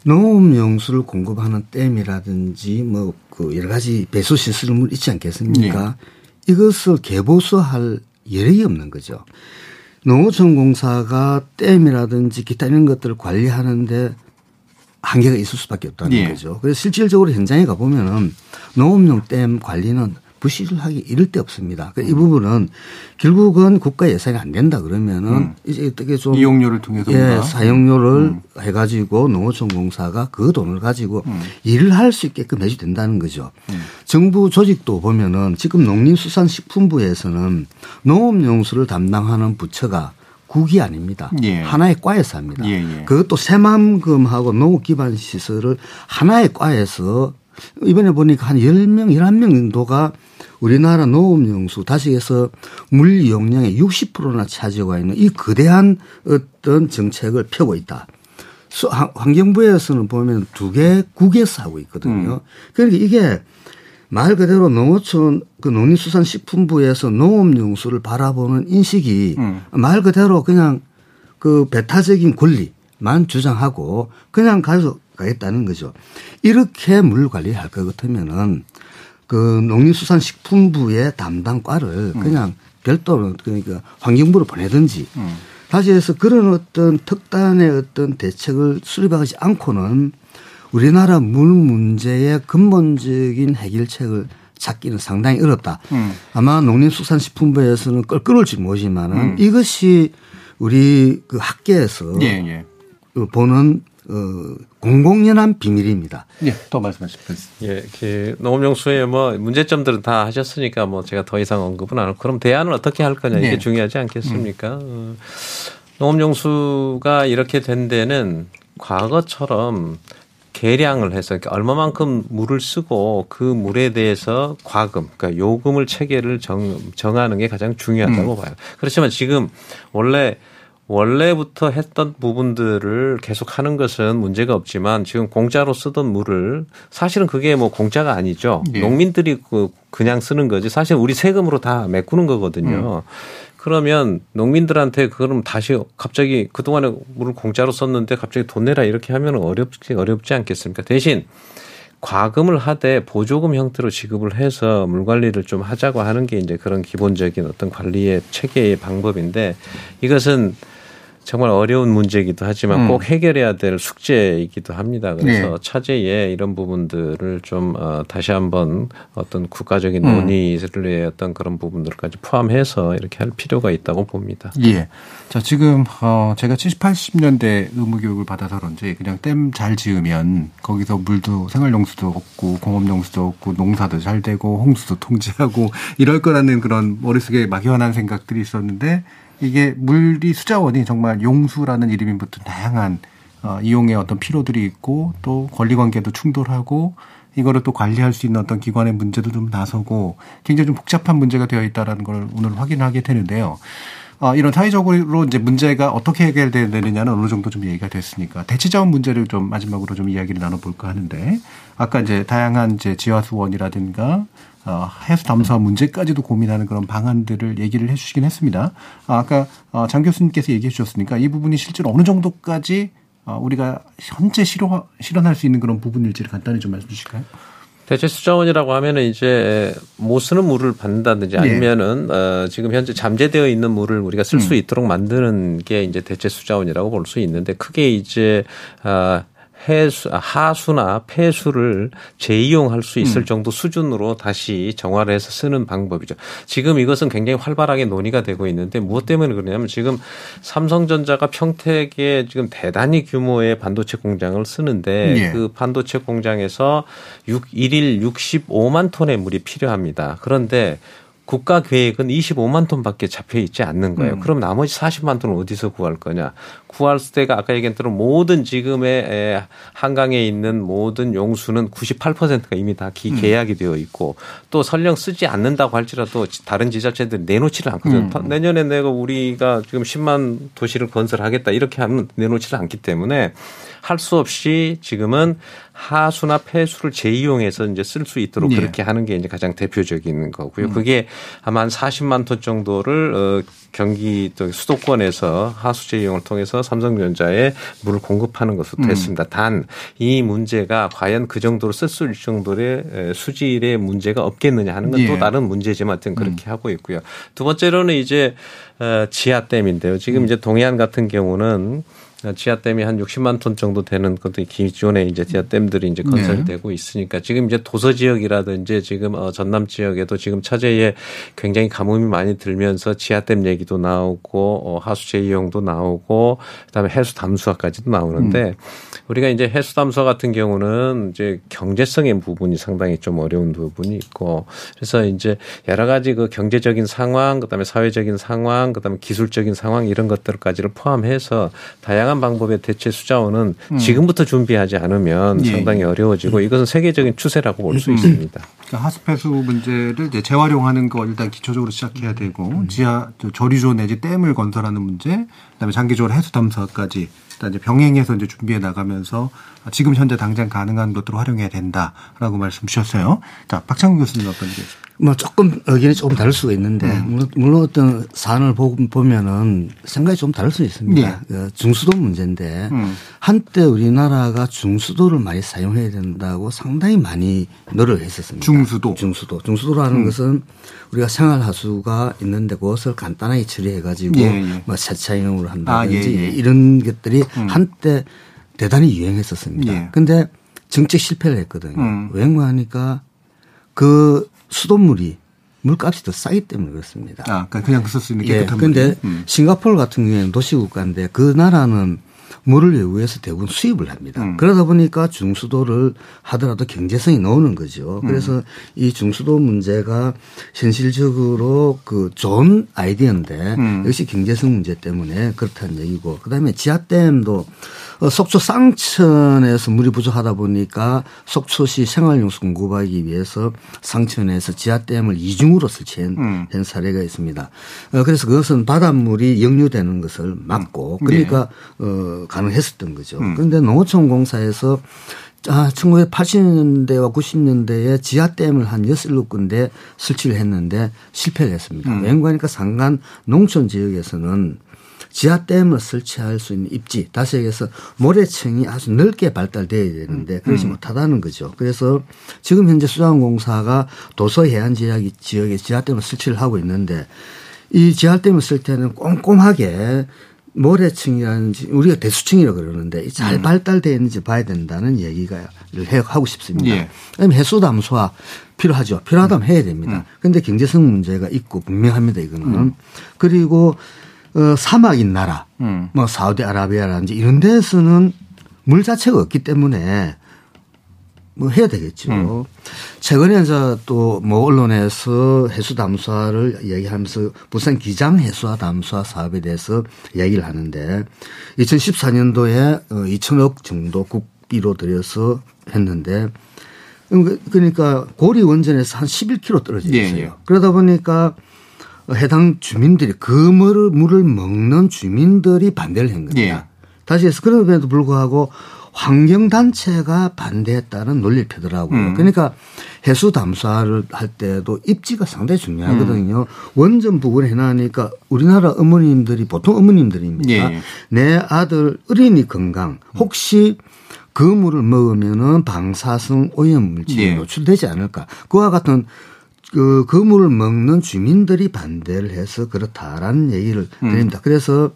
Speaker 8: 농업용수를 공급하는 댐이라든지 뭐 그 여러 가지 배수 시설물 있지 않겠습니까? 예. 이것을 개보수할 여력이 없는 거죠. 농어촌공사가 댐이라든지 기타 이런 것들을 관리하는데 한계가 있을 수밖에 없다는 예. 거죠. 그래서 실질적으로 현장에 가보면은 농업용 댐 관리는 부실하기 이를 데 없습니다. 그러니까 이 부분은 결국은 국가 예산이 안 된다 그러면은 음. 이제 어떻게 좀
Speaker 2: 이용료를 통해서
Speaker 8: 예, 사용료를 음. 해가지고 농어촌 공사가 그 돈을 가지고 음. 일을 할 수 있게끔 해주 된다는 거죠. 음. 정부 조직도 보면은 지금 농림수산식품부에서는 농업용수를 담당하는 부처가 국이 아닙니다. 예. 하나의 과에서 합니다. 예, 예. 그것도 새만금하고 농업 기반 시설을 하나의 과에서 이번에 보니까 한 10명, 11명 정도가 우리나라 농업용수 다시 해서 물 이용량의 60%나 차지하고 있는 이 거대한 어떤 정책을 펴고 있다. 환경부에서는 보면 두 개 국에서 하고 있거든요. 음. 그러니까 이게 말 그대로 농어촌 그 농림수산식품부에서 농업용수를 바라보는 인식이 음. 말 그대로 그냥 그 배타적인 권리만 주장하고 그냥 가져가겠다는 거죠. 이렇게 물 관리를 할것 같으면은 그 농림수산식품부의 담당과를 음. 그냥 별도로 그러니까 환경부로 보내든지 음. 다시 해서 그런 어떤 특단의 어떤 대책을 수립하지 않고는 우리나라 물 문제의 근본적인 해결책을 찾기는 상당히 어렵다. 음. 아마 농림수산식품부에서는 껄끄러울지 모르지만은 음. 이것이 우리 그 학계에서 예, 예. 그 보는 어, 공공연한 비밀입니다.
Speaker 2: 예, 더 말씀하십시오.
Speaker 9: 예, 그 농업용수의 뭐 문제점들은 다 하셨으니까 뭐 제가 더 이상 언급은 안 하고 그럼 대안을 어떻게 할 거냐 이게 예. 중요하지 않겠습니까? 음. 어, 농업용수가 이렇게 된 데는 과거처럼 계량을 해서 얼마만큼 물을 쓰고 그 물에 대해서 과금, 그러니까 요금을 체계를 정, 정하는 게 가장 중요하다고 음. 봐요. 그렇지만 지금 원래 원래부터 했던 부분들을 계속 하는 것은 문제가 없지만 지금 공짜로 쓰던 물을 사실은 그게 뭐 공짜가 아니죠. 예. 농민들이 그 그냥 쓰는 거지. 사실 우리 세금으로 다 메꾸는 거거든요. 음. 그러면 농민들한테 그럼 다시 갑자기 그동안에 물을 공짜로 썼는데 갑자기 돈 내라 이렇게 하면 어렵지 어렵지 않겠습니까? 대신 과금을 하되 보조금 형태로 지급을 해서 물 관리를 좀 하자고 하는 게 이제 그런 기본적인 어떤 관리의 체계의 방법인데 이것은 정말 어려운 문제이기도 하지만 음. 꼭 해결해야 될 숙제이기도 합니다. 그래서 네. 차제에 이런 부분들을 좀 어, 다시 한번 어떤 국가적인 음. 논의를 어떤 그런 부분들까지 포함해서 이렇게 할 필요가 있다고 봅니다.
Speaker 2: 예. 자 지금 어 제가 70, 80년대 의무 교육을 받아서 그런지 그냥 댐 잘 지으면 거기서 물도 생활용수도 없고 공업용수도 없고 농사도 잘 되고 홍수도 통제하고 이럴 거라는 그런 머릿속에 막연한 생각들이 있었는데 이게 물이 수자원이 정말 용수라는 이름이 붙은 다양한 어, 이용의 어떤 필요들이 있고 또 권리 관계도 충돌하고 이거를 또 관리할 수 있는 어떤 기관의 문제도 좀 나서고 굉장히 좀 복잡한 문제가 되어 있다라는 걸 오늘 확인하게 되는데요. 어, 이런 사회적으로 이제 문제가 어떻게 해결되느냐는 어느 정도 좀 얘기가 됐으니까 대체자원 문제를 좀 마지막으로 좀 이야기를 나눠볼까 하는데 아까 이제 다양한 이제 지하수원이라든가 어, 해수 담수화 문제까지도 고민하는 그런 방안들을 얘기를 해주시긴 했습니다. 아, 아까 어, 장 교수님께서 얘기해 주셨으니까 이 부분이 실제로 어느 정도까지 어, 우리가 현재 실현, 실현할 수 있는 그런 부분일지를 간단히 좀 말씀 주실까요?
Speaker 9: 대체 수자원이라고 하면은 이제 못 쓰는 물을 받는다든지 네. 아니면은 네. 어, 지금 현재 잠재되어 있는 물을 우리가 쓸수 음. 있도록 만드는 게 이제 대체 수자원이라고 볼 수 있는데 크게 이제 어, 해수, 하수나 폐수를 재이용할 수 있을 음. 정도 수준으로 다시 정화를 해서 쓰는 방법이죠. 지금 이것은 굉장히 활발하게 논의가 되고 있는데 무엇 때문에 그러냐면 지금 삼성전자가 평택에 지금 대단히 규모의 반도체 공장을 쓰는데 예. 그 반도체 공장에서 6, 1일 65만 톤의 물이 필요합니다. 그런데 국가 계획은 25만 톤밖에 잡혀 있지 않는 거예요. 음. 그럼 나머지 40만 톤은 어디서 구할 거냐? 구할 때가 아까 얘기한 대로 모든 지금의 한강에 있는 모든 용수는 98%가 이미 다 기, 음. 계약이 되어 있고 또 설령 쓰지 않는다고 할지라도 다른 지자체들이 내놓지를 않거든요. 음. 내년에 내가 우리가 지금 10만 도시를 건설하겠다 이렇게 하면 내놓지를 않기 때문에 할 수 없이 지금은 하수나 폐수를 재이용해서 이제 쓸 수 있도록 네. 그렇게 하는 게 이제 가장 대표적인 거고요. 음. 그게 아마 한 40만 톤 정도를 어 경기 수도권에서 하수 재이용을 통해서 삼성전자에 물을 공급하는 것으로 음. 됐습니다. 음. 단이 문제가 과연 그 정도로 쓸 수 있을 정도의 수질의 문제가 없겠느냐 하는 건또 예. 다른 문제지만 하여튼 그렇게 음. 하고 있고요. 두 번째로는 이제 어, 지하댐인데요. 지금 음. 이제 동해안 같은 경우는 지하댐이 한 60만 톤 정도 되는 것도 기존에 이제 지하댐들이 이제 건설되고 네. 있으니까 지금 이제 도서 지역이라든지 지금 어 전남 지역에도 지금 차제에 굉장히 가뭄이 많이 들면서 지하댐 얘기도 나오고 어 하수제 이용도 나오고 그다음에 해수 담수화까지도 나오는데 음. 우리가 이제 해수 담수화 같은 경우는 이제 경제성의 부분이 상당히 좀 어려운 부분이 있고 그래서 이제 여러 가지 그 경제적인 상황 그다음에 사회적인 상황 그다음에 기술적인 상황 이런 것들까지를 포함해서 다양한 다양한 방법의 대체 수자원은 음. 지금부터 준비하지 않으면 예. 상당히 어려워지고 이것은 세계적인 추세라고 볼수 음. 있습니다.
Speaker 2: 그러니까 하수폐수 문제를 재활용하는 거 일단 기초적으로 시작해야 되고 음. 지하 저류조 내지 댐을 건설하는 문제, 그다음에 장기적으로 해수 탐사까지 일단 이제 병행해서 이제 준비해 나가면서 지금 현재 당장 가능한 것들을 활용해야 된다라고 말씀 주셨어요. 자, 박창근 교수님 어떤 얘기십니까?
Speaker 8: 뭐 조금 의견이 조금 다를 수가 있는데 음. 물론 어떤 사안을 보면은 생각이 좀 다를 수 있습니다. 네. 그 중수도 문제인데 음. 한때 우리나라가 중수도를 많이 사용해야 된다고 상당히 많이 노력을 했었습니다.
Speaker 2: 중수도.
Speaker 8: 중수도. 중수도라는 음. 것은 우리가 생활 하수가 있는데 그것을 간단하게 처리해 가지고 예, 예. 뭐 세차용으로 한다든지 아, 예, 예. 이런 것들이 음. 한때 대단히 유행했었습니다. 그런데 예. 정책 실패를 했거든요. 음. 왜냐 하니까 그 수돗물이 물값이 더 싸기 때문에 그렇습니다.
Speaker 2: 아, 그러니까 그냥 쓸 수 있는 깨끗한 예,
Speaker 8: 근데 음. 싱가포르 같은 경우에는 도시국가인데 그 나라는 물을 외부에서 대부분 수입을 합니다. 음. 그러다 보니까 중수도를 하더라도 경제성이 나오는 거죠. 그래서 음. 이 중수도 문제가 현실적으로 그 좋은 아이디어인데 음. 역시 경제성 문제 때문에 그렇다는 얘기고 그다음에 지하댐도 어, 속초 쌍천에서 물이 부족하다 보니까 속초시 생활용수 공급하기 위해서 쌍천에서 지하댐을 이중으로 설치한 음. 사례가 있습니다. 어, 그래서 그것은 바닷물이 역류되는 것을 막고 음. 그러니까 네. 어, 가능했었던 거죠. 음. 그런데 농어촌 공사에서 아, 1980년대와 90년대에 지하댐을 한 6, 7군데 설치를 했는데 실패를 했습니다. 음. 왠가니까 상간 농촌 지역에서는 지하댐을 설치할 수 있는 입지, 다시 얘기해서 모래층이 아주 넓게 발달돼야 되는데 그렇지 음. 못하다는 거죠. 그래서 지금 현재 수자원공사가 도서 해안 지역 지역에 지하댐을 설치를 하고 있는데 이 지하댐을 쓸 때는 꼼꼼하게 모래층이라는지 우리가 대수층이라고 그러는데 잘 음. 발달되어 있는지 봐야 된다는 얘기가 하고 싶습니다. 예. 그다음에 해수 담수화 필요하죠. 필요하다면 해야 됩니다. 그런데 음. 경제성 문제가 있고 분명합니다. 이거는 음. 그리고 어, 사막인 나라, 음. 뭐 사우디아라비아라든지 이런 데서는 물 자체가 없기 때문에 뭐 해야 되겠죠. 음. 최근에 이제 또 뭐 언론에서 해수 담수화를 이야기하면서 부산 기장 해수화 담수화 사업에 대해서 이야기를 하는데 2014년도에 2천억 어, 정도 국비로 들여서 했는데 그러니까 고리 원전에서 한 11km 떨어져 있어요. 예, 예. 그러다 보니까 해당 주민들이 그 물을, 물을 먹는 주민들이 반대를 한 겁니다. 예. 다시 해서 그럼에도 불구하고 환경단체가 반대했다는 논리를 펴더라고요. 음. 그러니까 해수 담수화를 할 때도 입지가 상당히 중요하거든요. 음. 원전 부근에 해놔니까 우리나라 어머님들이 보통 어머님들입니다. 예. 내 아들 어린이 건강 혹시 그 물을 먹으면은 방사성 오염 물질이 예. 노출되지 않을까. 그와 같은 그 거물을 먹는 주민들이 반대를 해서 그렇다라는 얘기를 음. 드립니다. 그래서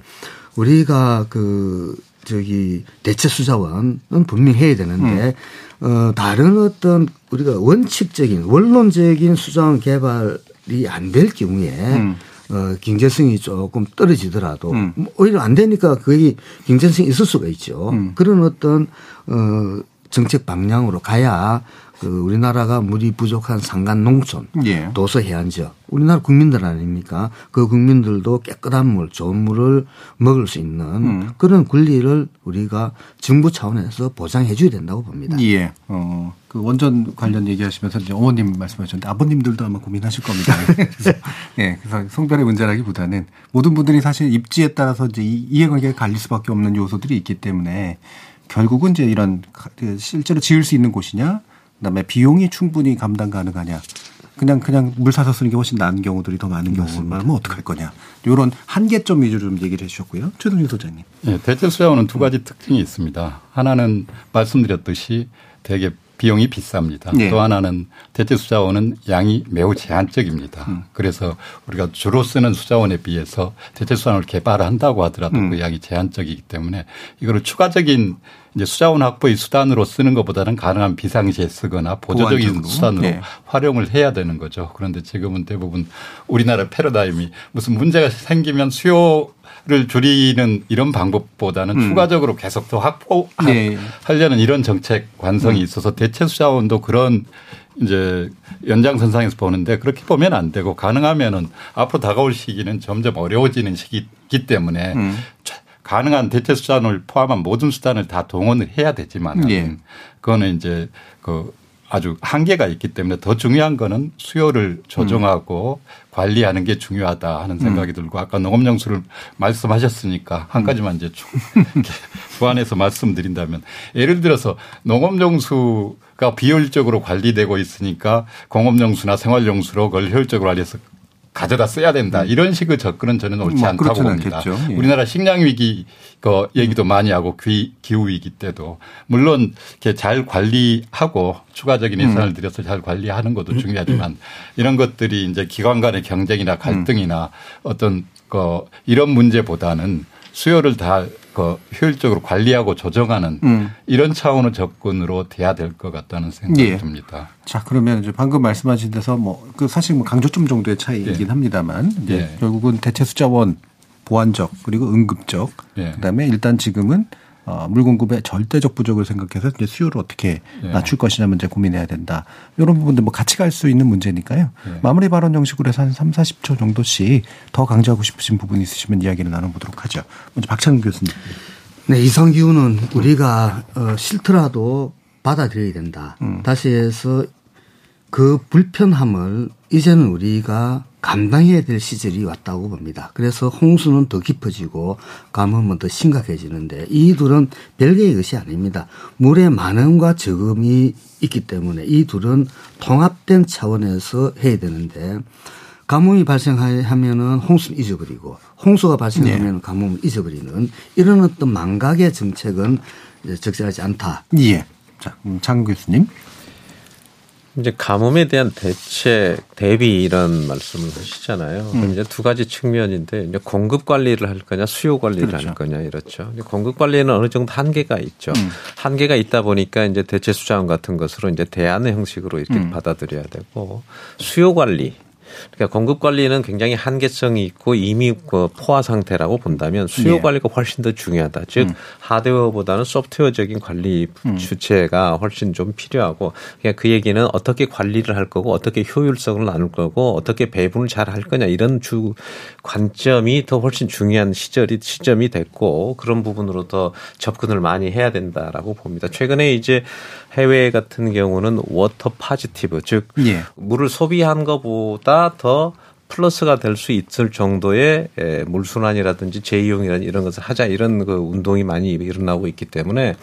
Speaker 8: 우리가 그 저기 대체 수자원은 분명히 해야 되는데 음. 어 다른 어떤 우리가 원칙적인 원론적인 수자원 개발이 안 될 경우에 음. 어, 경제성이 조금 떨어지더라도 음. 뭐 오히려 안 되니까 거의 경제성이 있을 수가 있죠. 음. 그런 어떤 어, 정책 방향으로 가야 그 우리나라가 물이 부족한 산간 농촌, 예. 도서 해안 지역, 우리나라 국민들 아닙니까? 그 국민들도 깨끗한 물, 좋은 물을 먹을 수 있는 음. 그런 권리를 우리가 정부 차원에서 보장해 줘야 된다고 봅니다.
Speaker 2: 예. 어, 그 원전 관련 얘기하시면서 이제 어머님 말씀하셨는데 아버님들도 아마 고민하실 겁니다. 그래서, 예. 그래서 성별의 문제라기보다는 모든 분들이 사실 입지에 따라서 이제 이해관계가 갈릴 수밖에 없는 요소들이 있기 때문에 결국은 이제 이런 그 실제로 지을 수 있는 곳이냐 그다음에 비용이 충분히 감당 가능하냐. 그냥 그냥 물 사서 쓰는 게 훨씬 나은 경우들이 더 많은 경우를 말하면 어떡할 거냐. 이런 한계점 위주로 좀 얘기를 해 주셨고요. 최동진 소장님.
Speaker 10: 네, 대체 수자원은 두 가지 특징이 있습니다. 하나는 말씀드렸듯이 되게 비용이 비쌉니다. 네. 또 하나는 대체 수자원은 양이 매우 제한적입니다. 음. 그래서 우리가 주로 쓰는 수자원에 비해서 대체 수자원을 개발한다고 하더라도 음. 그 양이 제한적이기 때문에 이거를 추가적인 이제 수자원 확보의 수단으로 쓰는 것보다는 가능한 비상시에 쓰거나 보조적인 보완적으로. 수단으로 네. 활용을 해야 되는 거죠. 그런데 지금은 대부분 우리나라 패러다임이 무슨 문제가 생기면 수요 를 줄이는 이런 방법보다는 음. 추가적으로 계속 더 확보하려는 네. 이런 정책 관성이 음. 있어서 대체 수자원도 그런 이제 연장선상에서 보는데 그렇게 보면 안 되고 가능하면은 앞으로 다가올 시기는 점점 어려워지는 시기이기 때문에 음. 가능한 대체 수단을 포함한 모든 수단을 다 동원을 해야 되지만 예. 그거는 이제 그 아주 한계가 있기 때문에 더 중요한 거는 수요를 조정하고 음. 관리하는 게 중요하다 하는 생각이 음. 들고 아까 농업용수를 말씀하셨으니까 한 가지만 이제 보완해서 말씀드린다면 예를 들어서 농업용수가 비효율적으로 관리되고 있으니까 공업용수나 생활용수로 그걸 효율적으로 관리해서 가져다 써야 된다. 음. 이런 식의 접근은 저는 옳지 뭐 않다고 봅니다. 예. 우리나라 식량 위기 그 얘기도 많이 하고 기후 위기 때도 물론 이렇게 잘 관리하고 추가적인 예산을 음. 들여서 잘 관리하는 것도 음. 중요하지만 이런 것들이 이제 기관 간의 경쟁이나 갈등이나 어떤 그 이런 문제보다는 수요를 다 그 효율적으로 관리하고 조정하는 음. 이런 차원의 접근으로 돼야 될 것 같다는 생각이 예. 듭니다.
Speaker 2: 자 그러면 이제 방금 말씀하신 데서 뭐 그 사실 뭐 강조점 정도의 차이이긴 예. 합니다만 예. 결국은 대체 숫자원 보완적 그리고 응급적 예. 그다음에 일단 지금은 어, 물 공급의 절대적 부족을 생각해서 이제 수요를 어떻게 네. 낮출 것이냐 문제 고민해야 된다. 이런 부분들 뭐 같이 갈 수 있는 문제니까요. 네. 마무리 발언 형식으로 해서 한 3, 40초 정도씩 더 강조하고 싶으신 부분이 있으시면 이야기를 나눠보도록 하죠. 먼저 박찬근 교수님.
Speaker 8: 네, 이상 기후는 우리가 어, 싫더라도 받아들여야 된다. 음. 다시 해서 그 불편함을 이제는 우리가 감당해야 될 시절이 왔다고 봅니다. 그래서 홍수는 더 깊어지고 가뭄은 더 심각해지는데 이 둘은 별개의 것이 아닙니다. 물의 많음과 적음이 있기 때문에 이 둘은 통합된 차원에서 해야 되는데 가뭄이 발생하면은 홍수는 잊어버리고 홍수가 발생하면 네. 가뭄을 잊어버리는 이런 어떤 망각의 정책은 적절하지 않다.
Speaker 2: 예. 자, 장 교수님.
Speaker 9: 이제 가뭄에 대한 대책 대비 이런 말씀을 하시잖아요. 음. 이제 두 가지 측면인데 이제 공급 관리를 할 거냐 수요 관리를 그렇죠. 할 거냐 이렇죠. 공급 관리는 어느 정도 한계가 있죠. 음. 한계가 있다 보니까 이제 대체 수자원 같은 것으로 이제 대안의 형식으로 이렇게 음. 받아들여야 되고 수요 관리 그러니까 공급 관리는 굉장히 한계성이 있고 이미 그 포화 상태라고 본다면 수요 예. 관리가 훨씬 더 중요하다. 즉 음. 하드웨어보다는 소프트웨어적인 관리 음. 주체가 훨씬 좀 필요하고 그러니까 그 얘기는 어떻게 관리를 할 거고 어떻게 효율성을 나눌 거고 어떻게 배분을 잘 할 거냐 이런 주 관점이 더 훨씬 중요한 시절이 시점이 됐고 그런 부분으로 더 접근을 많이 해야 된다라고 봅니다. 최근에 이제 해외 같은 경우는 water positive 즉 예. 물을 소비한 것보다 더 플러스가 될 수 있을 정도의 물순환이라든지 재이용이라든지 이런 것을 하자 이런 그 운동이 많이 일어나고 있기 때문에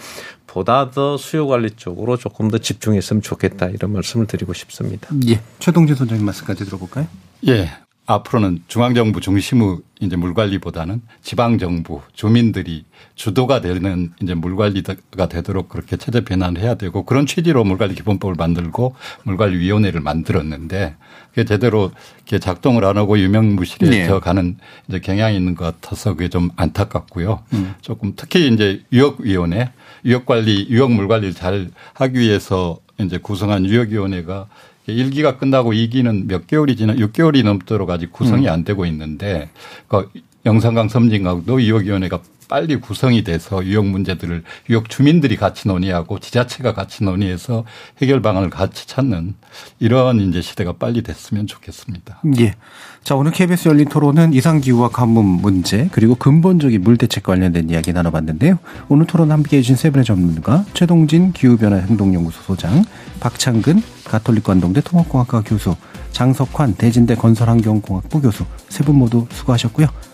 Speaker 9: 보다 더 수요 관리 쪽으로 조금 더 집중했으면 좋겠다 이런 말씀을 드리고 싶습니다.
Speaker 2: 예. 최동진 선생님 말씀까지 들어볼까요?
Speaker 10: 예. 앞으로는 중앙정부 중심의 이제 물 관리보다는 지방정부, 주민들이 주도가 되는 이제 물 관리가 되도록 그렇게 체제 변환을 해야 되고 그런 취지로 물 관리 기본법을 만들고 물 관리 위원회를 만들었는데 그게 제대로 이렇게 작동을 안 하고 유명무실해져 네. 가는 이제 경향이 있는 것 같아서 그게 좀 안타깝고요. 음. 조금 특히 이제 유역위원회, 유역관리, 유역물 관리를 잘 하기 위해서 이제 구성한 유역위원회가 1기가 끝나고 2기는 몇 개월이 지나 6개월이 넘도록 아직 구성이 음. 안 되고 있는데 그 영산강 섬진강도 유역위원회가 빨리 구성이 돼서 유역 문제들을 유역 주민들이 같이 논의하고 지자체가 같이 논의해서 해결 방안을 같이 찾는 이런 이제 시대가 빨리 됐으면 좋겠습니다.
Speaker 2: 예. 자, 오늘 KBS 열린 토론은 이상 기후와 가뭄 문제 그리고 근본적인 물 대책 관련된 이야기 나눠봤는데요. 오늘 토론 함께 해 주신 세 분의 전문가 최동진 기후변화 행동연구소 소장 박창근 가톨릭관동대 통합공학과 교수, 장석환 대진대 건설환경공학부 교수 세 분 모두 수고하셨고요.